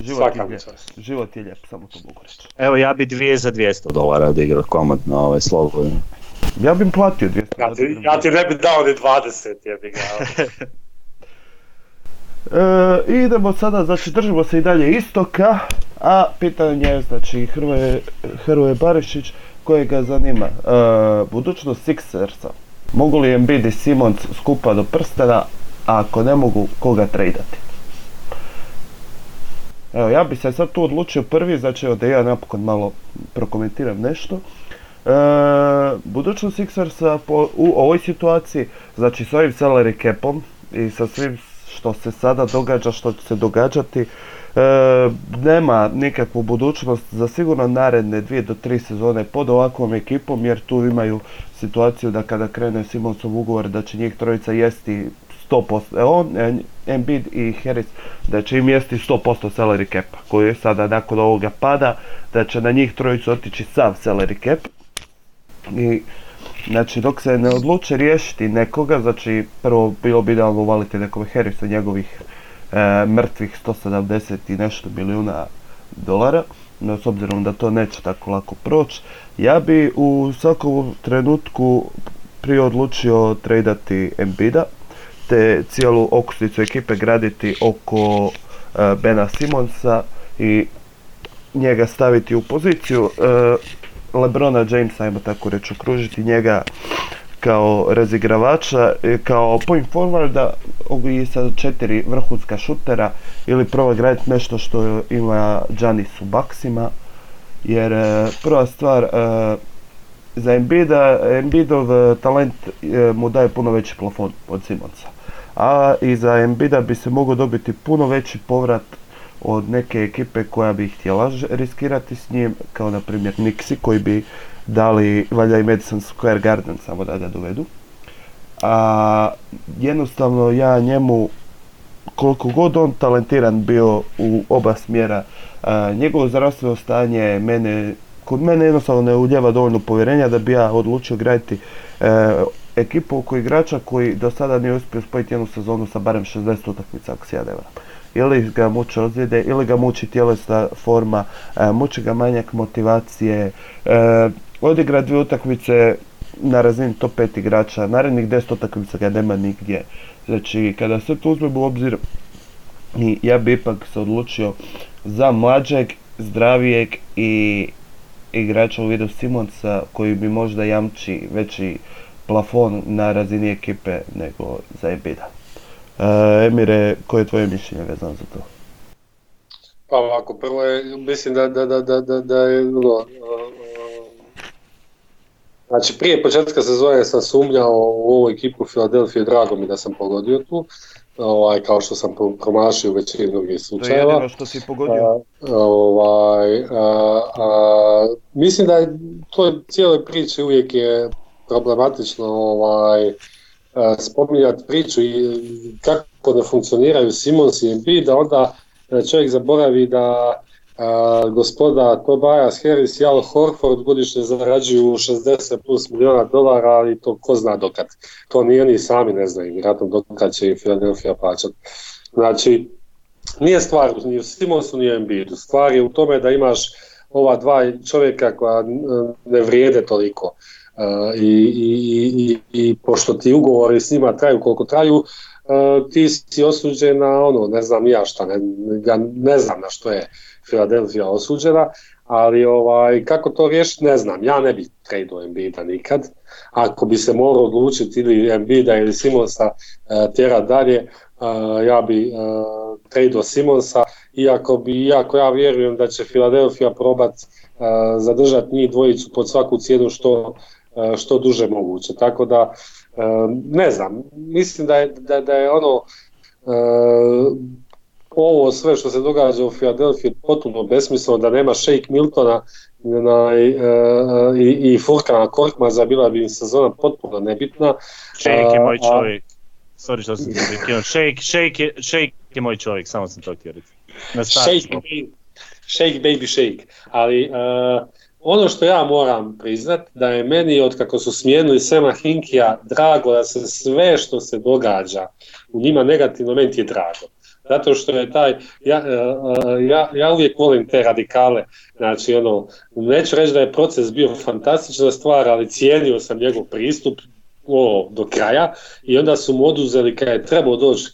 Život Svaka je, lijep, život je lijep, samo to mogu reći. Evo ja bi dvije za 200 dolara odigrao komotno ovaj slobodno. Ja bih platio 200 Ja ti, ja ti ne bi dao ni 20, jebi ga. [LAUGHS] E, idemo sada, znači držimo se i dalje istoka, a pitanje je znači Hrvoje, Hrvoje Barišić kojega zanima e, budućnost Sixersa. Mogu li Embiid i Simons skupa do prstena, a ako ne mogu, koga tradati? Evo, ja bi se sad tu odlučio prvi, znači evo da ja napokon malo prokomentiram nešto. E, budućnost Sixersa po, u ovoj situaciji, znači s ovim salary capom i sa svim što se sada događa, što će se događati, e, nema nikakvu budućnost za sigurno naredne dvije do tri sezone pod ovakvom ekipom, jer tu imaju situaciju da kada krene Simonsov ugovor da će njih trojica jesti 100%, e, on, e, Embiid i Harris, da će im jesti 100% salary capa, koji je sada nakon ovoga pada, da će na njih trojicu otići sav salary cap. I Znači, dok se ne odluče riješiti nekoga, znači, prvo bilo bi idealno uvaliti nekome Harrisa njegovih e, mrtvih 170 i nešto milijuna dolara, no s obzirom da to neće tako lako proći, ja bi u svakom trenutku prije odlučio tradati Embida, te cijelu okusnicu ekipe graditi oko e, Bena Simonsa i njega staviti u poziciju e, Lebrona Jamesa, ajmo tako reći, okružiti njega kao razigravača, e, kao point forwarda i sa četiri vrhunska šutera ili proba graditi nešto što ima Giannis u Baksima, jer e, prva stvar e, za Embida, Embidov talent mu daje puno veći plafon od Simonsa. A i za Embida bi se mogao dobiti puno veći povrat od neke ekipe koja bi htjela riskirati s njim, kao na primjer Nixi koji bi dali valjda i Madison Square Garden samo da ga dovedu. A jednostavno ja njemu koliko god on talentiran bio u oba smjera, a, njegovo zdravstveno stanje mene, kod mene jednostavno ne uljeva dovoljno povjerenja da bi ja odlučio graditi e, ekipu oko igrača koji do sada nije uspio spojiti jednu sezonu sa barem 60 utakmica ako se ja ne. Ili ga muče ozljede, ili ga muči tjelesna forma, e, muči ga manjak motivacije, e, odigra dvije utakmice na razini top 5 igrača, narednih 10 utakmica ga nema nigdje. Znači, kada sve to uzmemo u obzir, ja bi ipak se odlučio za mlađeg, zdravijeg i igrača u vidu Simonsa koji bi možda jamči veći plafon na razini ekipe nego za Ebida. E, Emire, koje je tvoje mišljenje vezano za to? Pa ovako, prvo je, mislim da, da, da, da, da, da je ono, Znači prije početka sezone sam sumnjao u ovu ekipu Filadelfije, drago mi da sam pogodio tu, ovaj, kao što sam promašio u većini drugih slučajeva. To je jedino što si pogodio. ovaj, mislim da je to cijeloj priči uvijek je problematično ovaj, spominjati priču i kako ne funkcioniraju Simons i Embiid, da onda čovjek zaboravi da gospoda Tobias Harris i Al Horford godišnje zarađuju 60 plus milijuna dolara, ali to ko zna dokad. To ni oni sami ne znaju, vjerojatno dokad će i Philadelphia plaćati. Znači, nije stvar ni u Simonsu ni u Embiidu, stvar je u tome da imaš ova dva čovjeka koja ne vrijede toliko. I, i, i, i pošto ti ugovori s njima traju koliko traju, ti si osuđen na ono, ne znam ja šta, ne, ne znam na što je Philadelphia osuđena, ali ovaj, kako to riješiti ne znam, ja ne bih tradeo Embida nikad, ako bi se morao odlučiti ili Embida ili Simonsa uh, tjera dalje, ja bi tradeo Simonsa, iako, bi, iako ja vjerujem da će Philadelphia probat zadržati njih dvojicu pod svaku cijenu što, što duže moguće, tako da ne znam, mislim da je, da, da je ono ovo sve što se događa u Filadelfiji potpuno besmisleno, da nema Shake Miltona na, e, e, i, i Furkana Korkmaza, bila bi sezona potpuno nebitna. Shake je moj čovjek. Sorry što sam. Shake, shake, je, shake je moj čovjek, samo sam to htio reći. Shake, shake baby shake. Ali uh, ono što ja moram priznat, da je meni od kako su smijenili Sema Hinkija drago da se sve što se događa u njima negativno meni je drago. Zato što je taj, ja, e, e, ja, ja uvijek volim te radikale, znači ono, neću reći da je proces bio fantastična stvar, ali cijenio sam njegov pristup o, do kraja. I onda su mu oduzeli kad je trebao doći,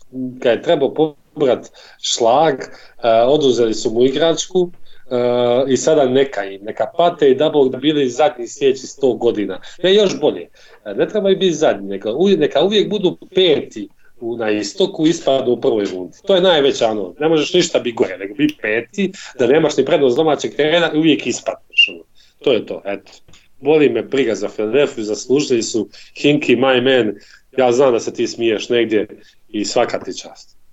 kad je trebao pobrat šlag, uh, oduzeli su mu igračku, uh, i sada neka im, neka pate i da da bili zadnji sljedeći sto godina. Ne, još bolje. Ne trebaju biti zadnji, neka, neka uvijek budu peti u, na istoku ispadu u prvoj rundi. To je najveća ono, ne možeš ništa biti gore, nego biti peti, da nemaš ni prednost domaćeg terena i uvijek ispadneš. Ono. To je to, eto. Boli me briga za Philadelphia, zaslužili su Hinky, my man, ja znam da se ti smiješ negdje i svaka ti čast.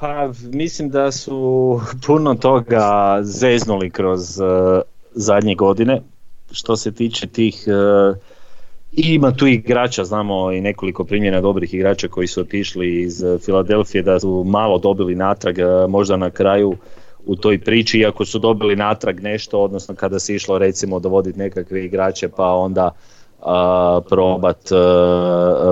Pa mislim da su puno toga zeznuli kroz uh, zadnje godine. Što se tiče tih uh, ima tu igrača, znamo i nekoliko primjera dobrih igrača koji su otišli iz eh, Filadelfije da su malo dobili natrag možda na kraju u toj priči, iako su dobili natrag nešto, odnosno kada se išlo recimo dovoditi nekakve igrače pa onda probat,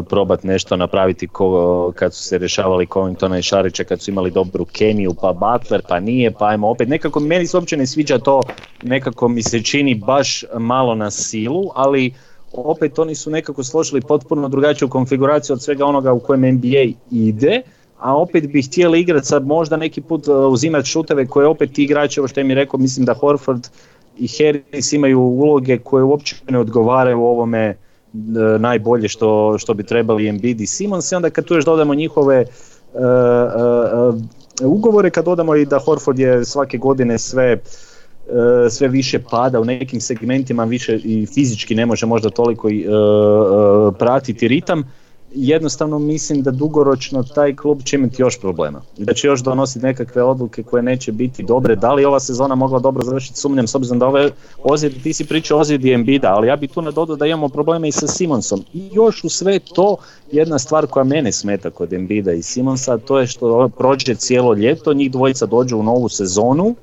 probat nešto napraviti ko, kad su se rješavali Covingtona i Šarića, kad su imali dobru kemiju, pa Butler, pa nije, pa ajmo opet. Nekako meni se uopće ne sviđa to, nekako mi se čini baš malo na silu, ali opet oni su nekako složili potpuno drugačiju konfiguraciju od svega onoga u kojem NBA ide, a opet bi htjeli igrati sad možda neki put uh, uzimati šuteve koje opet ti igrači, ovo što je mi rekao, mislim da Horford i Harris imaju uloge koje uopće ne odgovaraju ovome uh, najbolje što, što bi trebali Embiid i Simons i onda kad tu još dodamo njihove uh, uh, uh, ugovore, kad dodamo i da Horford je svake godine sve E, sve više pada u nekim segmentima, više i fizički ne može možda toliko i, e, e, pratiti ritam, jednostavno mislim da dugoročno taj klub će imati još problema da će još donositi nekakve odluke koje neće biti dobre. Da li ova sezona mogla dobro završiti, sumnjam s obzirom da ove ozljede, ti si pričao ozljedi Embida, ali ja bi tu nadodao da imamo probleme i sa Simonsom. I još u sve to jedna stvar koja mene smeta kod Embida i Simonsa, to je što prođe cijelo ljeto, njih dvojica dođu u novu sezonu,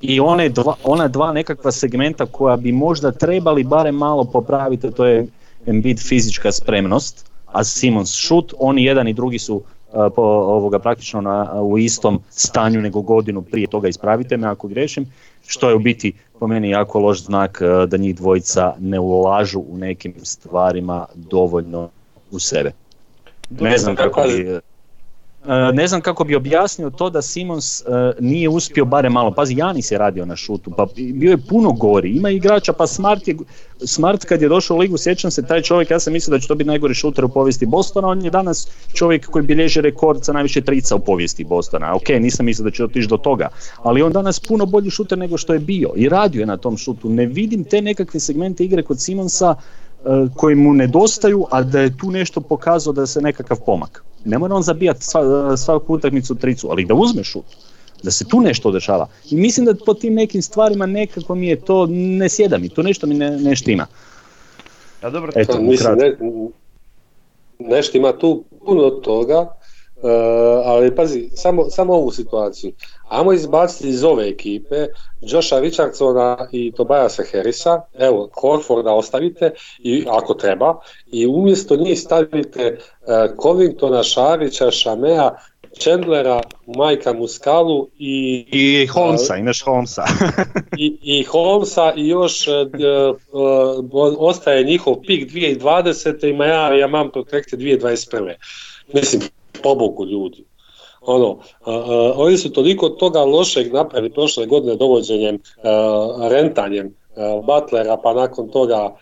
i one dva, ona dva nekakva segmenta koja bi možda trebali barem malo popraviti, to je Embiid fizička spremnost, a Simons šut, oni jedan i drugi su po, ovoga, praktično na, u istom stanju nego godinu prije toga, ispravite me ako grešim, što je u biti po meni jako loš znak da njih dvojica ne ulažu u nekim stvarima dovoljno u sebe. Ne znam kako bi ne znam kako bi objasnio to da Simons e, nije uspio barem malo. Pazi, Janis je radio na šutu, pa bio je puno gori. Ima igrača, pa Smart, je, Smart kad je došao u ligu, sjećam se, taj čovjek, ja sam mislio da će to biti najgori šuter u povijesti Bostona, on je danas čovjek koji bilježi rekord sa najviše trica u povijesti Bostona. Ok, nisam mislio da će otići do toga, ali on danas puno bolji šuter nego što je bio i radio je na tom šutu. Ne vidim te nekakve segmente igre kod Simonsa e, koji mu nedostaju, a da je tu nešto pokazao da se nekakav pomak. Ne mora on zabijati svaku utakmicu tricu, ali da uzme šut. Da se tu nešto dešava. I mislim da po tim nekim stvarima nekako mi je to, ne sjeda mi, to nešto mi ne, ne štima. Ja dobro, Eto, mislim, ne, nešto ima tu puno toga, Uh, ali pazi, samo, samo ovu situaciju. Ajmo izbaciti iz ove ekipe Josha Richardsona i Tobiasa Harrisa, evo, Horforda ostavite, i, ako treba, i umjesto njih stavite uh, Covingtona, Šarića, Šamea, Chandlera, Majka Muskalu i... I Holmesa, imaš Holmesa. [LAUGHS] i, I Holmesa i još uh, uh, ostaje njihov pik 2020. i ja, ja mam protekte 2021. Mislim, pobogu ljudi. Ono, oni su toliko toga lošeg napravili prošle godine dovođenjem, rentanjem Butlera, pa nakon toga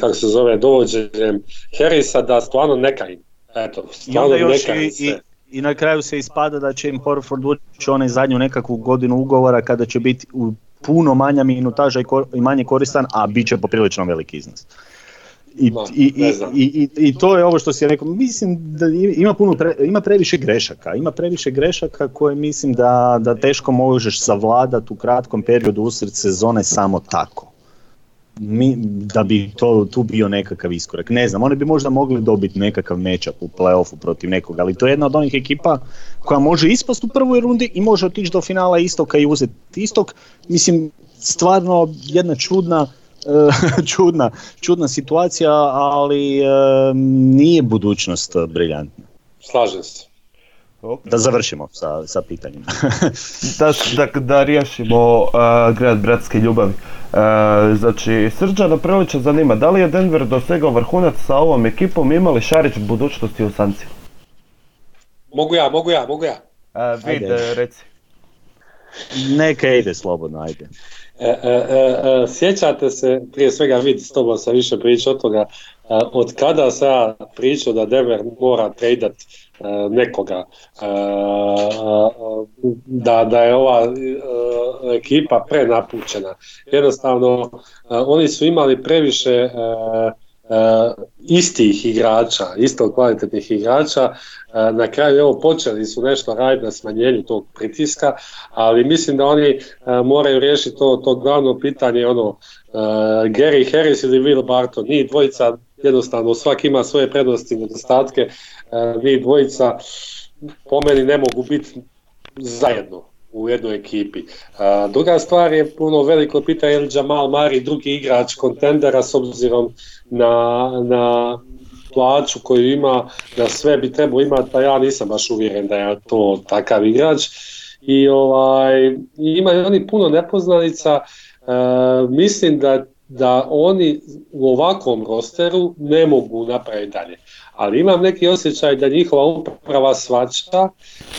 kako se zove, dovođenjem Harrisa, da stvarno neka im. Eto, stvarno neka im i, i na kraju se ispada da će im Horford ući onaj zadnju nekakvu godinu ugovora kada će biti u puno manja minutaža i, i manje koristan, a bit će poprilično veliki iznos. I, no, i, i, i, i, to je ovo što si rekao, mislim da ima, puno ima previše grešaka, ima previše grešaka koje mislim da, da teško možeš savladati u kratkom periodu usred sezone samo tako. Mi, da bi to tu bio nekakav iskorak. Ne znam, oni bi možda mogli dobiti nekakav matchup u playoffu protiv nekoga, ali to je jedna od onih ekipa koja može ispast u prvoj rundi i može otići do finala istoka i uzeti istok. Mislim, stvarno jedna čudna [LAUGHS] čudna, čudna situacija, ali nije budućnost briljantna. Slažem se. Da završimo sa, sa pitanjima. [LAUGHS] da, da, da riješimo uh, grad bratske ljubavi. Uh, znači, Srđana Prelića zanima, da li je Denver dosegao vrhunac sa ovom ekipom, imali Šarić budućnosti u Sanci? Mogu ja, mogu ja, mogu ja. Uh, vid, reci. Neka ide slobodno, ajde. E, e, e, sjećate se, prije svega vidi s tobom sam više pričao od toga, od kada sam ja pričao da Denver mora tradat nekoga, da, da je ova ekipa prenapučena. Jednostavno, oni su imali previše istih igrača, isto kvalitetnih igrača. Na kraju evo počeli su nešto raditi na smanjenju tog pritiska, ali mislim da oni moraju riješiti to, to glavno pitanje ono Gary Harris ili Will Barton, njih dvojica jednostavno svaki ima svoje prednosti i nedostatke, njih dvojica po meni ne mogu biti zajedno u jednoj ekipi. druga stvar je puno veliko pitanje je Jamal Mari drugi igrač kontendera s obzirom na, na plaću koju ima, da sve bi trebao imati, pa ja nisam baš uvjeren da je to takav igrač. I ovaj, ima oni puno nepoznanica, e, mislim da, da oni u ovakvom rosteru ne mogu napraviti dalje ali imam neki osjećaj da njihova uprava svača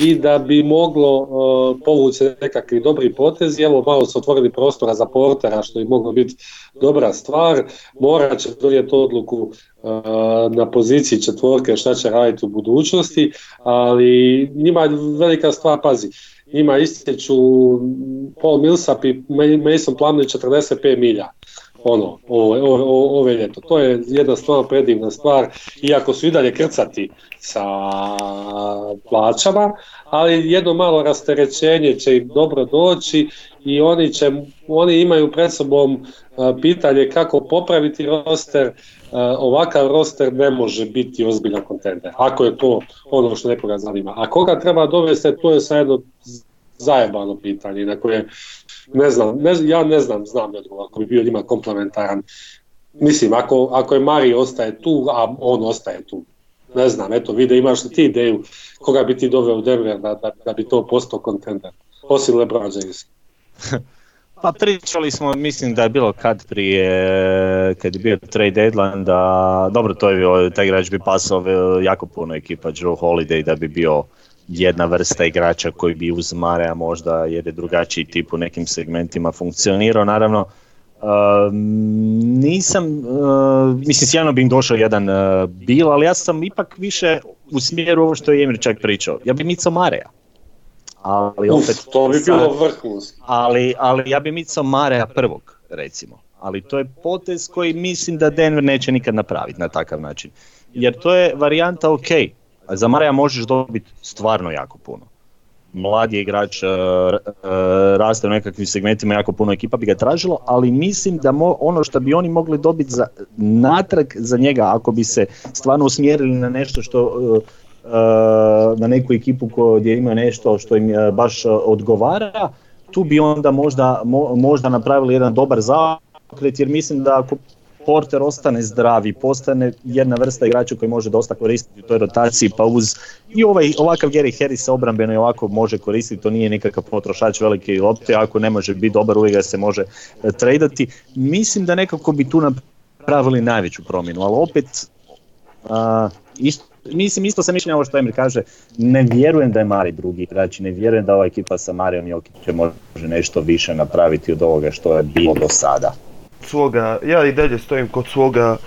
i da bi moglo uh, povući nekakvi dobri potezi. Evo malo su otvorili prostora za portera što bi moglo biti dobra stvar. Morat će donijeti odluku uh, na poziciji četvorke šta će raditi u budućnosti, ali njima velika stvar, pazi, njima istječu Paul Millsap i Mason Plumlee 45 milja ono, ove, ove, ove ljeto. To je jedna stvarno predivna stvar, iako su i dalje krcati sa plaćama, ali jedno malo rasterećenje će im dobro doći i oni, će, oni imaju pred sobom pitanje kako popraviti roster, ovakav roster ne može biti ozbiljan kontender, ako je to ono što nekoga zanima. A koga treba dovesti, to je sad jedno zajebano pitanje na koje ne znam, ne, ja ne znam, znam odgovor ako bi bio njima komplementaran. Mislim, ako, ako je Mari ostaje tu, a on ostaje tu, Ne znam, eto vide imaš li ti ideju koga bi ti doveo u Denver da, da, da bi to postao kontender, osim LeBron James. [LAUGHS] Pa pričali smo, mislim da je bilo kad prije, kad je bio trade deadline, da, dobro to je bio, taj igrač bi pasao jako puno ekipa Joe Holiday da bi bio jedna vrsta igrača koji bi uz Marea možda jer je drugačiji tip u nekim segmentima funkcionirao. Naravno, uh, nisam, uh, mislim sjajno bi im došao jedan uh, bil, ali ja sam ipak više u smjeru ovo što je Emir čak pričao. Ja bi micao Mareja. Ali opet, to bi bilo vrhunski. Ali, ali ja bi micao Mareja prvog, recimo. Ali to je potez koji mislim da Denver neće nikad napraviti na takav način. Jer to je varijanta ok, za Maraja možeš dobiti stvarno jako puno. Mladi igrač, uh, raste u nekakvim segmentima, jako puno ekipa bi ga tražilo, ali mislim da ono što bi oni mogli dobiti za, natrag za njega, ako bi se stvarno usmjerili na nešto što e, na neku ekipu gdje ima nešto što im baš odgovara, tu bi onda možda, možda napravili jedan dobar zaokret jer mislim da ako Porter ostane zdravi, postane jedna vrsta igrača koji može dosta koristiti u toj rotaciji, pa uz i ovaj, ovakav Gary Harris obrambeno i ovako može koristiti, to nije nikakav potrošač velike lopte, ako ne može biti dobar uvijek ga se može e, tradati. Mislim da nekako bi tu napravili najveću promjenu, ali opet isto, mislim isto sam mišljenja ovo što Emir kaže, ne vjerujem da je Mari drugi igrač, ne vjerujem da ova ekipa sa Marijom Jokićem može nešto više napraviti od ovoga što je bilo do sada svoga, ja i dalje stojim kod svoga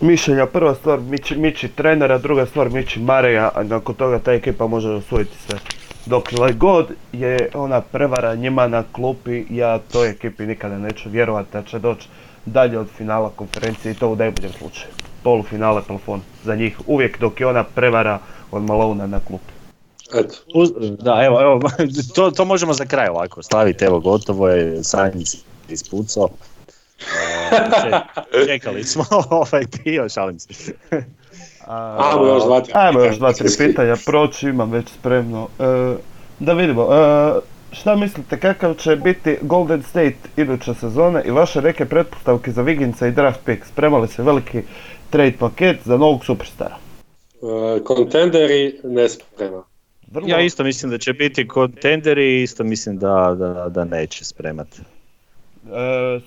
mišljenja. Prva stvar mići, mići trenera, druga stvar mići Mareja, a nakon toga ta ekipa može osvojiti sve. Dok god je ona prevara njima na klupi, ja toj ekipi nikada neću vjerovati da će doći dalje od finala konferencije i to u najboljem slučaju. Polufinale plafon za njih uvijek dok je ona prevara od Malona na klupi. Eto. Da, evo, evo [LAUGHS] to, to možemo za kraj ovako staviti, evo gotovo je, Sanjic ispucao. [LAUGHS] Čekali smo [LAUGHS] ovaj dio, šalim se. Ajmo još dva, Ajmo još dva, tri pitanja proći, imam već spremno. E, da vidimo, e, šta mislite kakav će biti Golden State iduća sezona i vaše neke pretpostavke za Viginca i draft pick? Spremali se veliki trade paket za novog superstara. kontenderi ne sprema. Ja isto mislim da će biti kontenderi i isto mislim da, da, da neće spremati. E,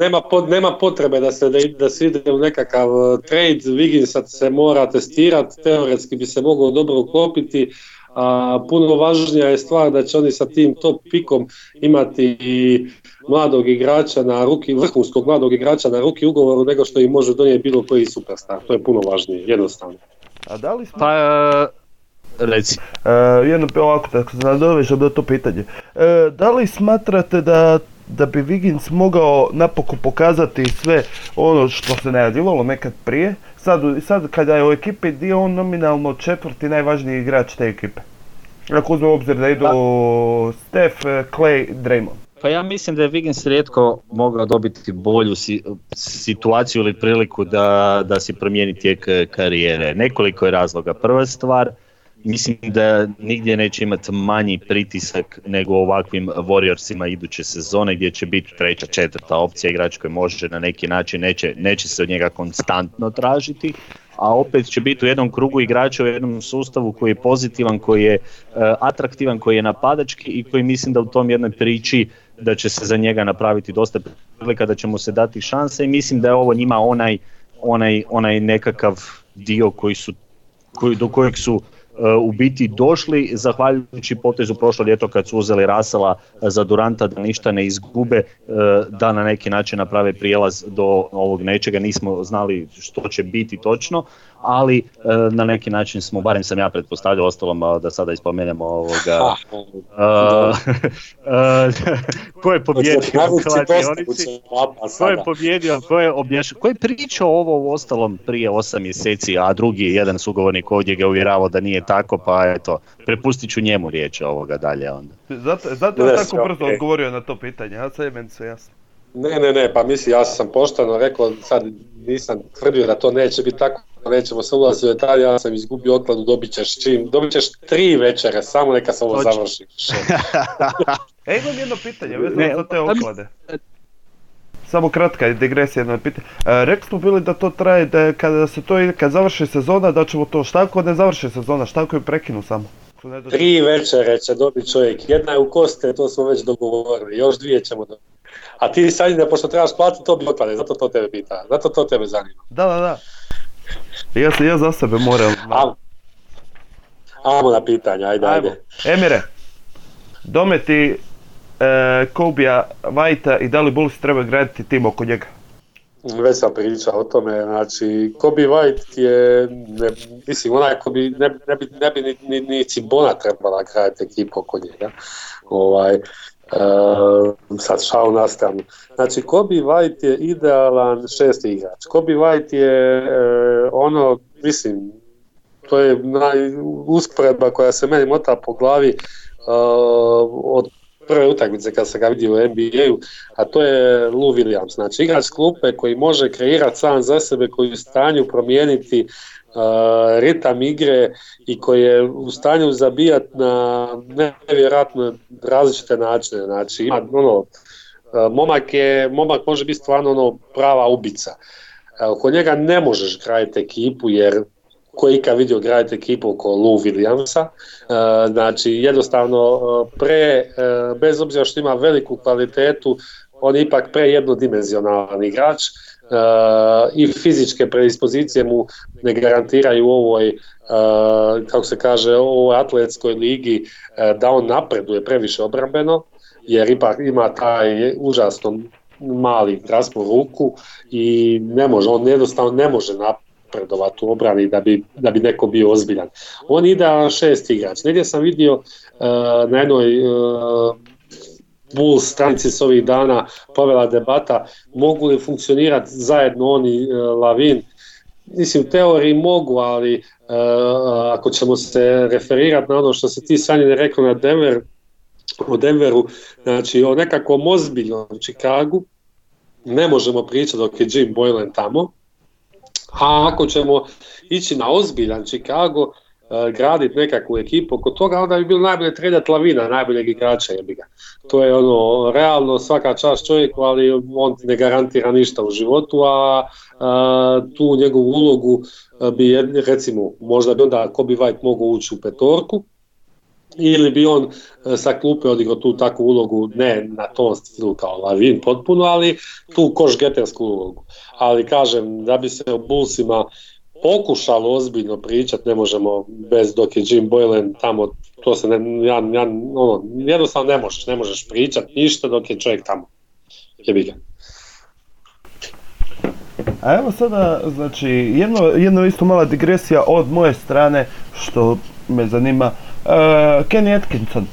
nema, nema potrebe da se, da, se ide u nekakav e, trade, sad se mora testirati, teoretski bi se mogao dobro uklopiti, a puno važnija je stvar da će oni sa tim top pikom imati i mladog igrača na ruki, vrhunskog mladog igrača na ruki ugovoru nego što im može donijeti bilo koji superstar. To je puno važnije, jednostavno. A da li smo... Pa, e, reci. jedno ovako, da se nadovežem do to pitanje. da li smatrate da da bi Wiggins mogao napokon pokazati sve ono što se najavljivalo nekad prije. Sad, sad kada je u ekipi dio on nominalno četvrti najvažniji igrač te ekipe. Ako uzme obzir da idu pa, Steph, Clay, Draymond. Pa ja mislim da je Wiggins rijetko mogao dobiti bolju situaciju ili priliku da, da si promijeni tijek karijere. Nekoliko je razloga. Prva stvar, Mislim da nigdje neće imati manji pritisak nego ovakvim Warriorsima iduće sezone gdje će biti treća, četvrta opcija igrač koji može na neki način, neće, neće se od njega konstantno tražiti, a opet će biti u jednom krugu igrača u jednom sustavu koji je pozitivan, koji je uh, atraktivan, koji je napadački i koji mislim da u tom jednoj priči da će se za njega napraviti dosta prilika, da će mu se dati šanse i mislim da je ovo njima onaj, onaj, onaj nekakav dio koji su koji, do kojeg su u biti došli zahvaljujući potezu prošlo ljeto kad su uzeli Rasela za Duranta da ništa ne izgube, e, da na neki način naprave prijelaz do ovog nečega, nismo znali što će biti točno, ali e, na neki način smo, barem sam ja pretpostavljao, ostalom da sada ispomenemo ovoga, [LAUGHS] [LAUGHS] ko je pobjedio u kladionici, ko je pobjedio, ko je objašnjao, ko je pričao ovo u ostalom prije osam mjeseci, a drugi jedan sugovornik ovdje ga uvjeravao da nije tako, pa eto, prepustit ću njemu riječ ovoga dalje onda. Zato, zato je tako brzo odgovorio na to pitanje, a sve je meni sve jasno. Ne, ne, ne, pa misli, ja sam pošteno rekao, sad nisam tvrdio da to neće biti tako, nećemo se ulaziti u detalje, ja sam izgubio okladu, dobit ćeš čim, dobit ćeš tri večere, samo neka se ovo završi. [LAUGHS] e, imam jedno pitanje vezano za te oklade. samo kratka digresija na pitanje. E, rekli smo bili da to traje, da kada se to kad završi sezona, da ćemo to štako ne završi sezona, štako je prekinu samo. Tri večere će dobiti čovjek, jedna je u koste, to smo već dogovorili, još dvije ćemo dobiti. A ti sad da pošto trebaš platiti, to bi otpade, zato to tebe pita, zato to tebe zanima. Da, da, da. Ja, ja za sebe moram. Ajmo na pitanje, ajde, ajde. Emire, dometi e, Kobija Vajta i da li Bulls treba graditi tim oko njega? Već sam pričao o tome, znači Kobe White je, ne, mislim, onaj ko bi, ne, ne bi, ne bi ni, ni, ni Cimbona trebala graditi ekipu oko njega. Ovaj, Uh, sad šao na stranu. Znači, Kobe White je idealan šesti igrač. Kobe White je uh, ono, mislim, to je usporedba koja se meni mota po glavi uh, od prve utakmice kad se ga vidi u NBA-u, a to je Lou Williams. Znači igrač klupe koji može kreirati sam za sebe, koji je u stanju promijeniti ritam igre i koji je u stanju zabijati na nevjerojatno različite načine. Znači ima ono, momak, je, momak može biti stvarno ono prava ubica. Oko njega ne možeš graditi ekipu jer ko je ikad vidio graditi ekipu oko Lou Williamsa. Znači jednostavno pre, bez obzira što ima veliku kvalitetu, on je ipak pre jednodimenzionalan igrač i fizičke predispozicije mu ne garantiraju u ovoj kako se kaže, ovoj atletskoj ligi da on napreduje previše obrambeno, jer ipak ima taj užasno mali raspor ruku i ne može, on jednostavno ne može napredovati u obrani da bi, da bi neko bio ozbiljan. On ide šest igrač. Negdje sam vidio uh, na jednoj uh, Bulls stranici s ovih dana povela debata mogu li funkcionirati zajedno oni uh, Lavin. Mislim, u teoriji mogu, ali uh, ako ćemo se referirati na ono što se ti Sanjine rekao na Denver, o Denveru, znači o nekakvom ozbiljnom Chicagu, ne možemo pričati dok je Jim Boylan tamo, a ako ćemo ići na ozbiljan Chicago, e, graditi nekakvu ekipu oko toga, onda bi bilo najbolje tredati Lavina, najboljeg igrača jebi ga. To je ono, realno svaka čast čovjeku, ali on ne garantira ništa u životu, a, a tu njegovu ulogu bi, recimo, možda bi onda Kobe White mogao ući u petorku, ili bi on e, sa klupe odigrao tu takvu ulogu, ne na tom stilu kao Lavin potpuno, ali tu koš getersku ulogu. Ali kažem, da bi se o Bullsima pokušalo ozbiljno pričat, ne možemo bez dok je Jim Boylan tamo, to se ne, ja, ja, ono, jednostavno ne možeš, ne možeš pričat ništa dok je čovjek tamo. Jebi ga. A evo sada, znači, jedno, jedno isto mala digresija od moje strane, što me zanima, Uh, Kenny Atkinson.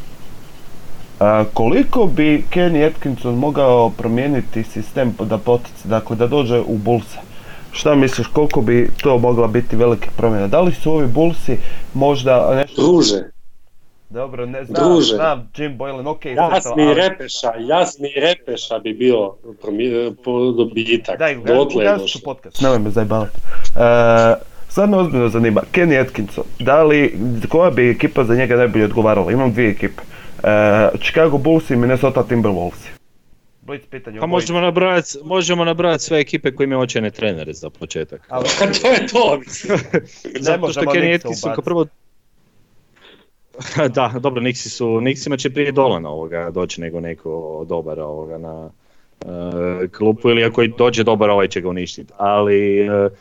Uh, koliko bi Kenny Atkinson mogao promijeniti sistem da potice, dakle da dođe u Bullsa? Šta misliš, koliko bi to mogla biti velike promjene? Da li su ovi Bullsi možda nešto... Druže. Dobro, ne znam, Druže. znam Jim Boylan, ok. Jasni ali... repeša, jasni repeša bi bio dobitak. Daj, gazi ću podcast, nemoj me zajbavati. Uh, Sad me ozbiljno zanima, Kenny Atkinson, da li, koja bi ekipa za njega najbolje odgovarala? Imam dvije ekipe. Uh, Chicago Bulls i Minnesota Timberwolves. Blitz pitanje. Pa možemo nabrajati, možemo nabrajati sve ekipe koje imaju očajne trenere za početak. Ali [LAUGHS] to je to. Zato što Kenny Atkinson kao prvo [LAUGHS] da, dobro, Nixi su, Nixima će prije Dolana ovoga doći nego neko dobar ovoga na uh, klupu ili ako dođe dobar ovaj će ga uništiti. Ali uh,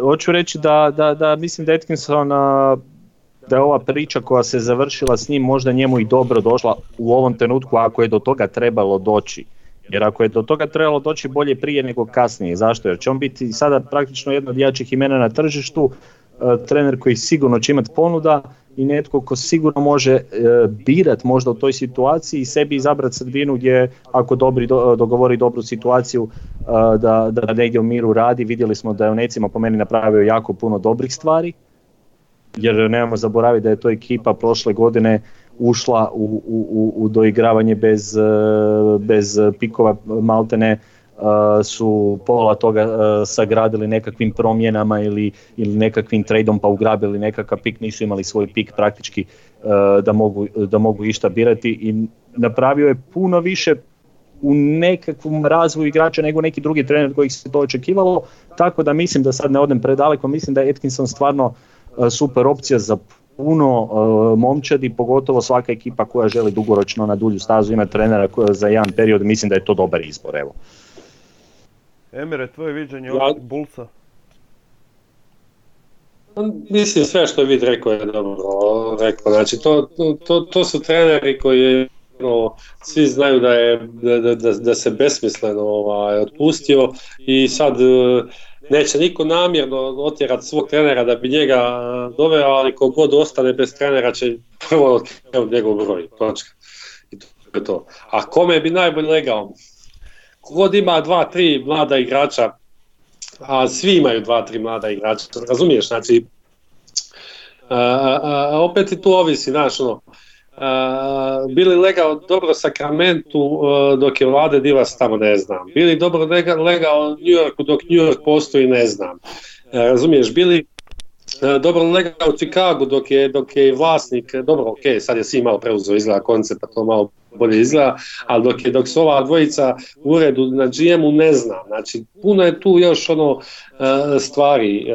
hoću reći da, da, da mislim da Atkinson da je ova priča koja se završila s njim možda njemu i dobro došla u ovom trenutku ako je do toga trebalo doći. Jer ako je do toga trebalo doći bolje prije nego kasnije. Zašto? Jer će on biti sada praktično jedno od jačih imena na tržištu, e, trener koji sigurno će imati ponuda i netko ko sigurno može e, birat možda u toj situaciji i sebi izabrati sredinu gdje ako dobri, dogovori dobru situaciju e, da, da negdje u miru radi. Vidjeli smo da je u Necima po meni napravio jako puno dobrih stvari jer nemamo zaboraviti da je to ekipa prošle godine ušla u, u, u doigravanje bez, e, bez pikova. Maltene su pola toga sagradili nekakvim promjenama ili, ili nekakvim tradom pa ugrabili nekakav pik, nisu imali svoj pik praktički da mogu, da mogu išta birati. I napravio je puno više u nekakvom razvoju igrača nego neki drugi trener kojih se to očekivalo, tako da mislim da sad ne odem predaleko, mislim da je Atkinson stvarno e, super opcija za puno uh, momčadi, pogotovo svaka ekipa koja želi dugoročno na dulju stazu imati trenera koja za jedan period, mislim da je to dobar izbor, evo. Emire, tvoje viđenje Ja- ovog Bulsa? Mislim sve što je vid rekao je dobro rekao. Znači to, to, to su treneri koji ono, svi znaju da je da, da, da, da se besmisleno ovaj, otpustio i sad e, neće niko namjerno otjerati svog trenera da bi njega doveo, ali kogod ostane bez trenera će prvo njegov broj. Točka. I to je to. A kome bi najbolje legao? Kogod ima dva, tri mlada igrača a svi imaju dva, tri mlada igrača, razumiješ, znači a, a, a, opet i tu ovisi, znaš, ono, a, bili legao dobro Sakramentu a, dok je Vlade Divas tamo, ne znam, bili dobro lega, legao New Yorku dok New York postoji, ne znam, A, razumiješ, bili a, dobro legao u Chicagu dok je, dok je vlasnik, dobro, ok, sad je svi malo preuzeo izgleda koncept, pa to malo bolje izgleda, ali dok, je, dok su ova dvojica u uredu na GM-u ne znam, znači puno je tu još ono e, stvari,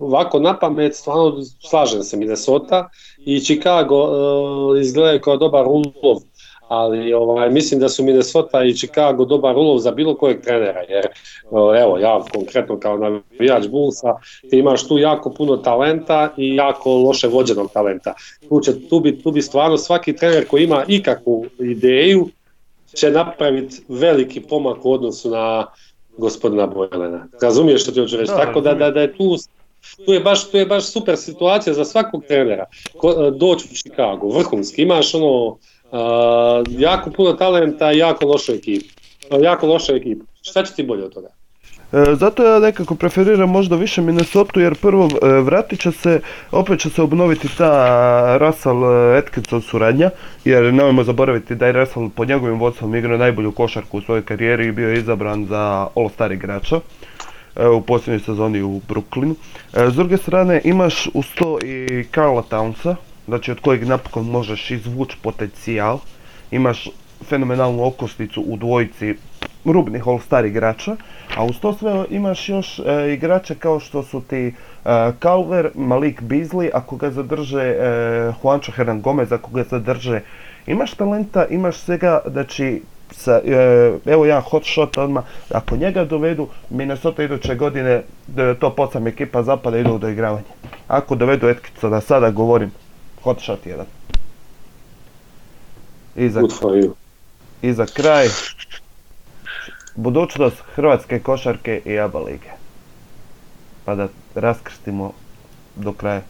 ovako na pamet stvarno slažem se Minnesota i Chicago e, izgledaju kao dobar ulov, ali ovaj, mislim da su Minnesota i Chicago dobar ulov za bilo kojeg trenera, jer e, evo ja konkretno kao navijač Bullsa ti imaš tu jako puno talenta i jako loše vođenog talenta. Tu, će, tu, bi, tu bi stvarno svaki trener koji ima ikakvu ideju će napraviti veliki pomak u odnosu na gospodina Bojlena. Razumiješ što ti hoću reći? Da, Tako da, da, da je tu tu je, baš, tu je baš super situacija za svakog trenera. Ko, doći u Chicago, vrhunski, imaš ono a, jako puno talenta i jako lošu ekipu. Jako loša ekipa. Šta će ti bolje od toga? E, zato ja nekako preferiram možda više Minnesota jer prvo e, vratit će se, opet će se obnoviti ta Russell e, Atkinson suradnja jer nemojmo zaboraviti da je Russell pod njegovim vodstvom igrao najbolju košarku u svojoj karijeri i bio izabran za All-Star igrača e, u posljednjoj sezoni u Brooklynu. E, S druge strane imaš uz to i Karla Townsa, znači od kojeg napokon možeš izvući potencijal. Imaš fenomenalnu okosnicu u dvojici rubnih All-Star igrača, a uz to sve imaš još e, igrače kao što su ti e, Calver, Malik Beasley, ako ga zadrže e, Juancho Hernan Gomez, ako ga zadrže, imaš talenta, imaš svega, znači, sa, e, evo jedan hot shot odmah, ako njega dovedu, Minnesota iduće godine, da to posam ekipa zapada ide u doigravanje. Ako dovedu Atkinsona, sada govorim, hot shot jedan. I za, i za kraj, budućnost Hrvatske košarke i ABA lige. Pa da raskrstimo do kraja.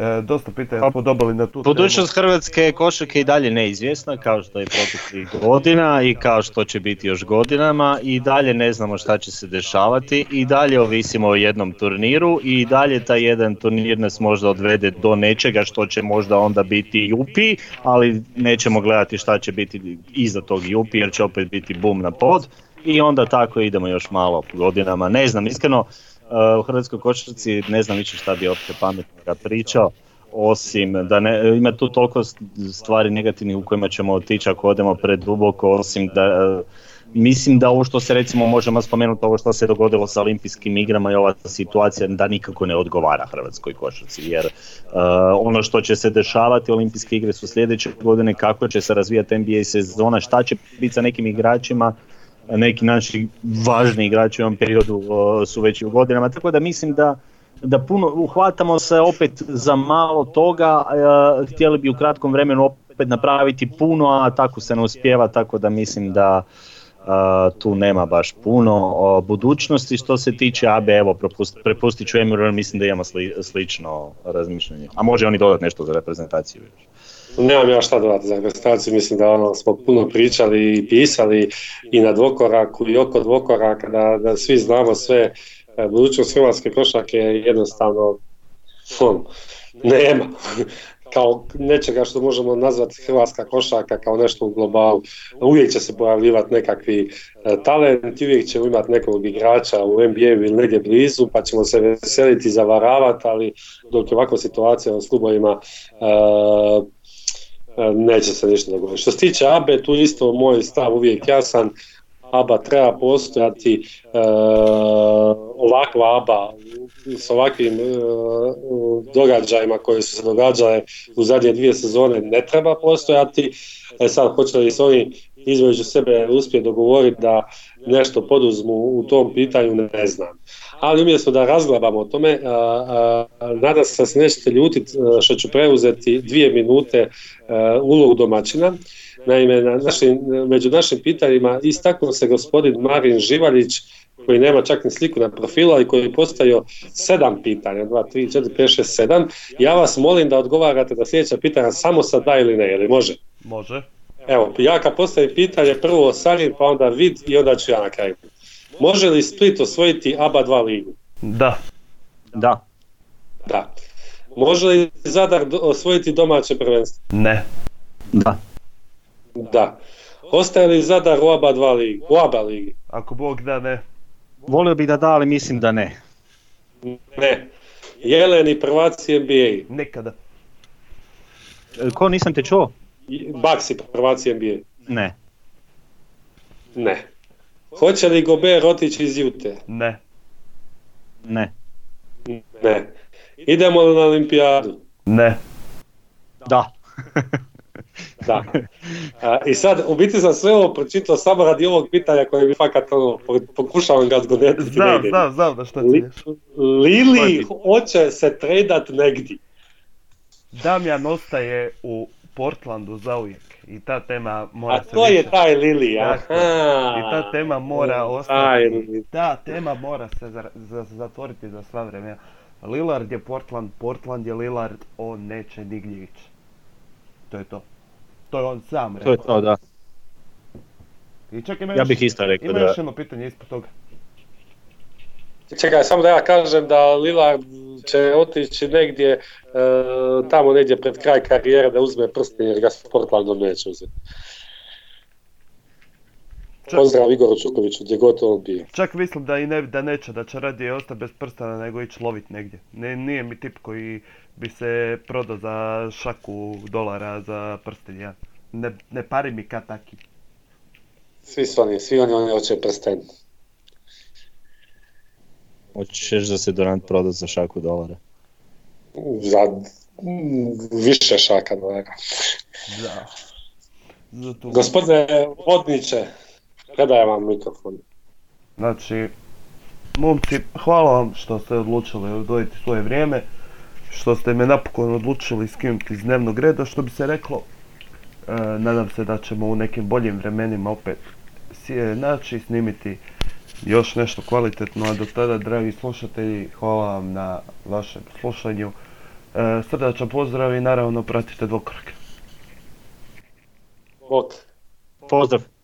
E, dosta pitanja smo dobili na tu temu. Budućnost Hrvatske košarke je i dalje neizvjesna kao što je proteklih godina i kao što će biti još godinama i dalje ne znamo šta će se dešavati i dalje ovisimo o jednom turniru i dalje taj jedan turnir nas možda odvede do nečega što će možda onda biti jupi, ali nećemo gledati šta će biti iza tog jupi jer će opet biti bum na pod i onda tako idemo još malo godinama. Ne znam, iskreno u Hrvatskoj košarci ne znam više šta bi opće pametnoga pričao osim da ne, ima tu toliko stvari negativnih u kojima ćemo otići ako odemo preduboko, osim da uh, mislim da ovo što se recimo možemo spomenuti, ovo što se dogodilo sa olimpijskim igrama i ova situacija da nikako ne odgovara hrvatskoj košarci, jer uh, ono što će se dešavati, olimpijske igre su sljedeće godine, kako će se razvijati NBA sezona, šta će biti sa nekim igračima, neki naši važni igrači u ovom periodu uh, su već u godinama, tako da mislim da da puno uhvatamo se opet za malo toga, uh, htjeli bi u kratkom vremenu opet napraviti puno, a tako se ne uspijeva, tako da mislim da uh, tu nema baš puno o budućnosti. Što se tiče AB, evo propust, prepustit ću Emiru, mislim da imamo sli, slično razmišljanje, a može oni dodati nešto za reprezentaciju još. Nemam ja šta dodati za registraciju, mislim da ono smo puno pričali i pisali i na dvokoraku i oko dvokoraka, da, da svi znamo sve. E, Budućnost Hrvatske košarke je jednostavno on, nema. [LAUGHS] kao nečega što možemo nazvati hrvatska košarka kao nešto u globalu. Uvijek će se pojavljivati nekakvi e, talent, uvijek ćemo imati nekog igrača u NBA ili negdje blizu, pa ćemo se veseliti i zavaravati, ali dok je ovakva situacija u klubovima e, neće se ništa dogoditi. Što se tiče ABE, tu isto moj stav uvijek jasan, ABA treba postojati, e, ovakva ABA s ovakvim e, događajima koje su se događale u zadnje dvije sezone ne treba postojati. E sad, hoće li se oni između sebe uspjeti dogovoriti da nešto poduzmu u tom pitanju, ne znam. Ali umjesto da razglabamo o tome, a, a, a, nadam se da se nećete ljutiti što ću preuzeti dvije minute ulogu domaćina. Naime, na našim, među našim pitanjima istaknuo se gospodin Marin Živaljić, koji nema čak ni sliku na profilu, ali koji je postavio sedam pitanja, 2, 3, 4, 5, 6, 7. Ja vas molim da odgovarate na sljedeća pitanja samo sa da ili ne, ili može? Može. Evo, ja kad postavim pitanje, prvo Sarin, pa onda Vid i onda ću ja na kraju. Može li Split osvojiti ABA 2 ligu? Da. Da. Da. Može li Zadar osvojiti domaće prvenstvo? Ne. Da. Da. Ostaje li Zadar u ABA 2 ligi? U ABA ligi? Ako Bog da ne. Volio bih da da, ali mislim da ne. Ne. Jeleni prvaci NBA. Nikada. E, Ko nisam te čuo? Baksi prvaci NBA. Ne. Ne. Hoće li Gober otići iz Jute? Ne. Ne. Ne. Idemo li na olimpijadu? Ne. Da. [LAUGHS] Da. A, I sad, u biti sam sve ovo pročitao samo radi ovog pitanja koje mi fakat ono, po- pokušavam ga zgodetiti. ne Znam, znam, znam da šta Li- cilješ. Lili hoće se tradat negdje. Damjan ostaje u Portlandu zauvijek. I ta tema mora A se to je više- taj Lili, aha. I ta tema mora ostati. Ta tema mora se za- za- zatvoriti za sva vremena. Lillard je Portland, Portland je Lillard, on neće nigdje ići. To je to. To je on sam To je rekao. to, da. I čak ima Ja još, bih isto rekao ima da... još jedno pitanje ispod toga. Čekaj, samo da ja kažem da Lillard će otići negdje, e, tamo negdje pred kraj karijere da uzme prsten jer ga s Portlandom neće uzeti. Čak- Pozdrav Igoru Čukoviću, gdje god on bio. Čak mislim da i ne, da neće, da će radije ostati bez prstana nego ići lovit negdje. Ne, nije mi tip koji bi se prodao za šaku dolara za prsten, ja. Ne, ne pari mi ka taki. Svi su oni, svi oni, oni hoće prsten. Hoćeš da se Durant proda za šaku dolara. Za mm, više šaka dolara. Da. Zato, Gospodine Vodniče, predajem vam mikrofon. Znači, momci, hvala vam što ste odlučili odvojiti svoje vrijeme, što ste me napokon odlučili skinuti iz dnevnog reda, što bi se reklo. E, nadam se da ćemo u nekim boljim vremenima opet si- naći, snimiti još nešto kvalitetno, a do tada, dragi slušatelji, hvala vam na vašem slušanju. E, srdačan pozdrav i naravno pratite dvokorak. Bok. Pozdrav!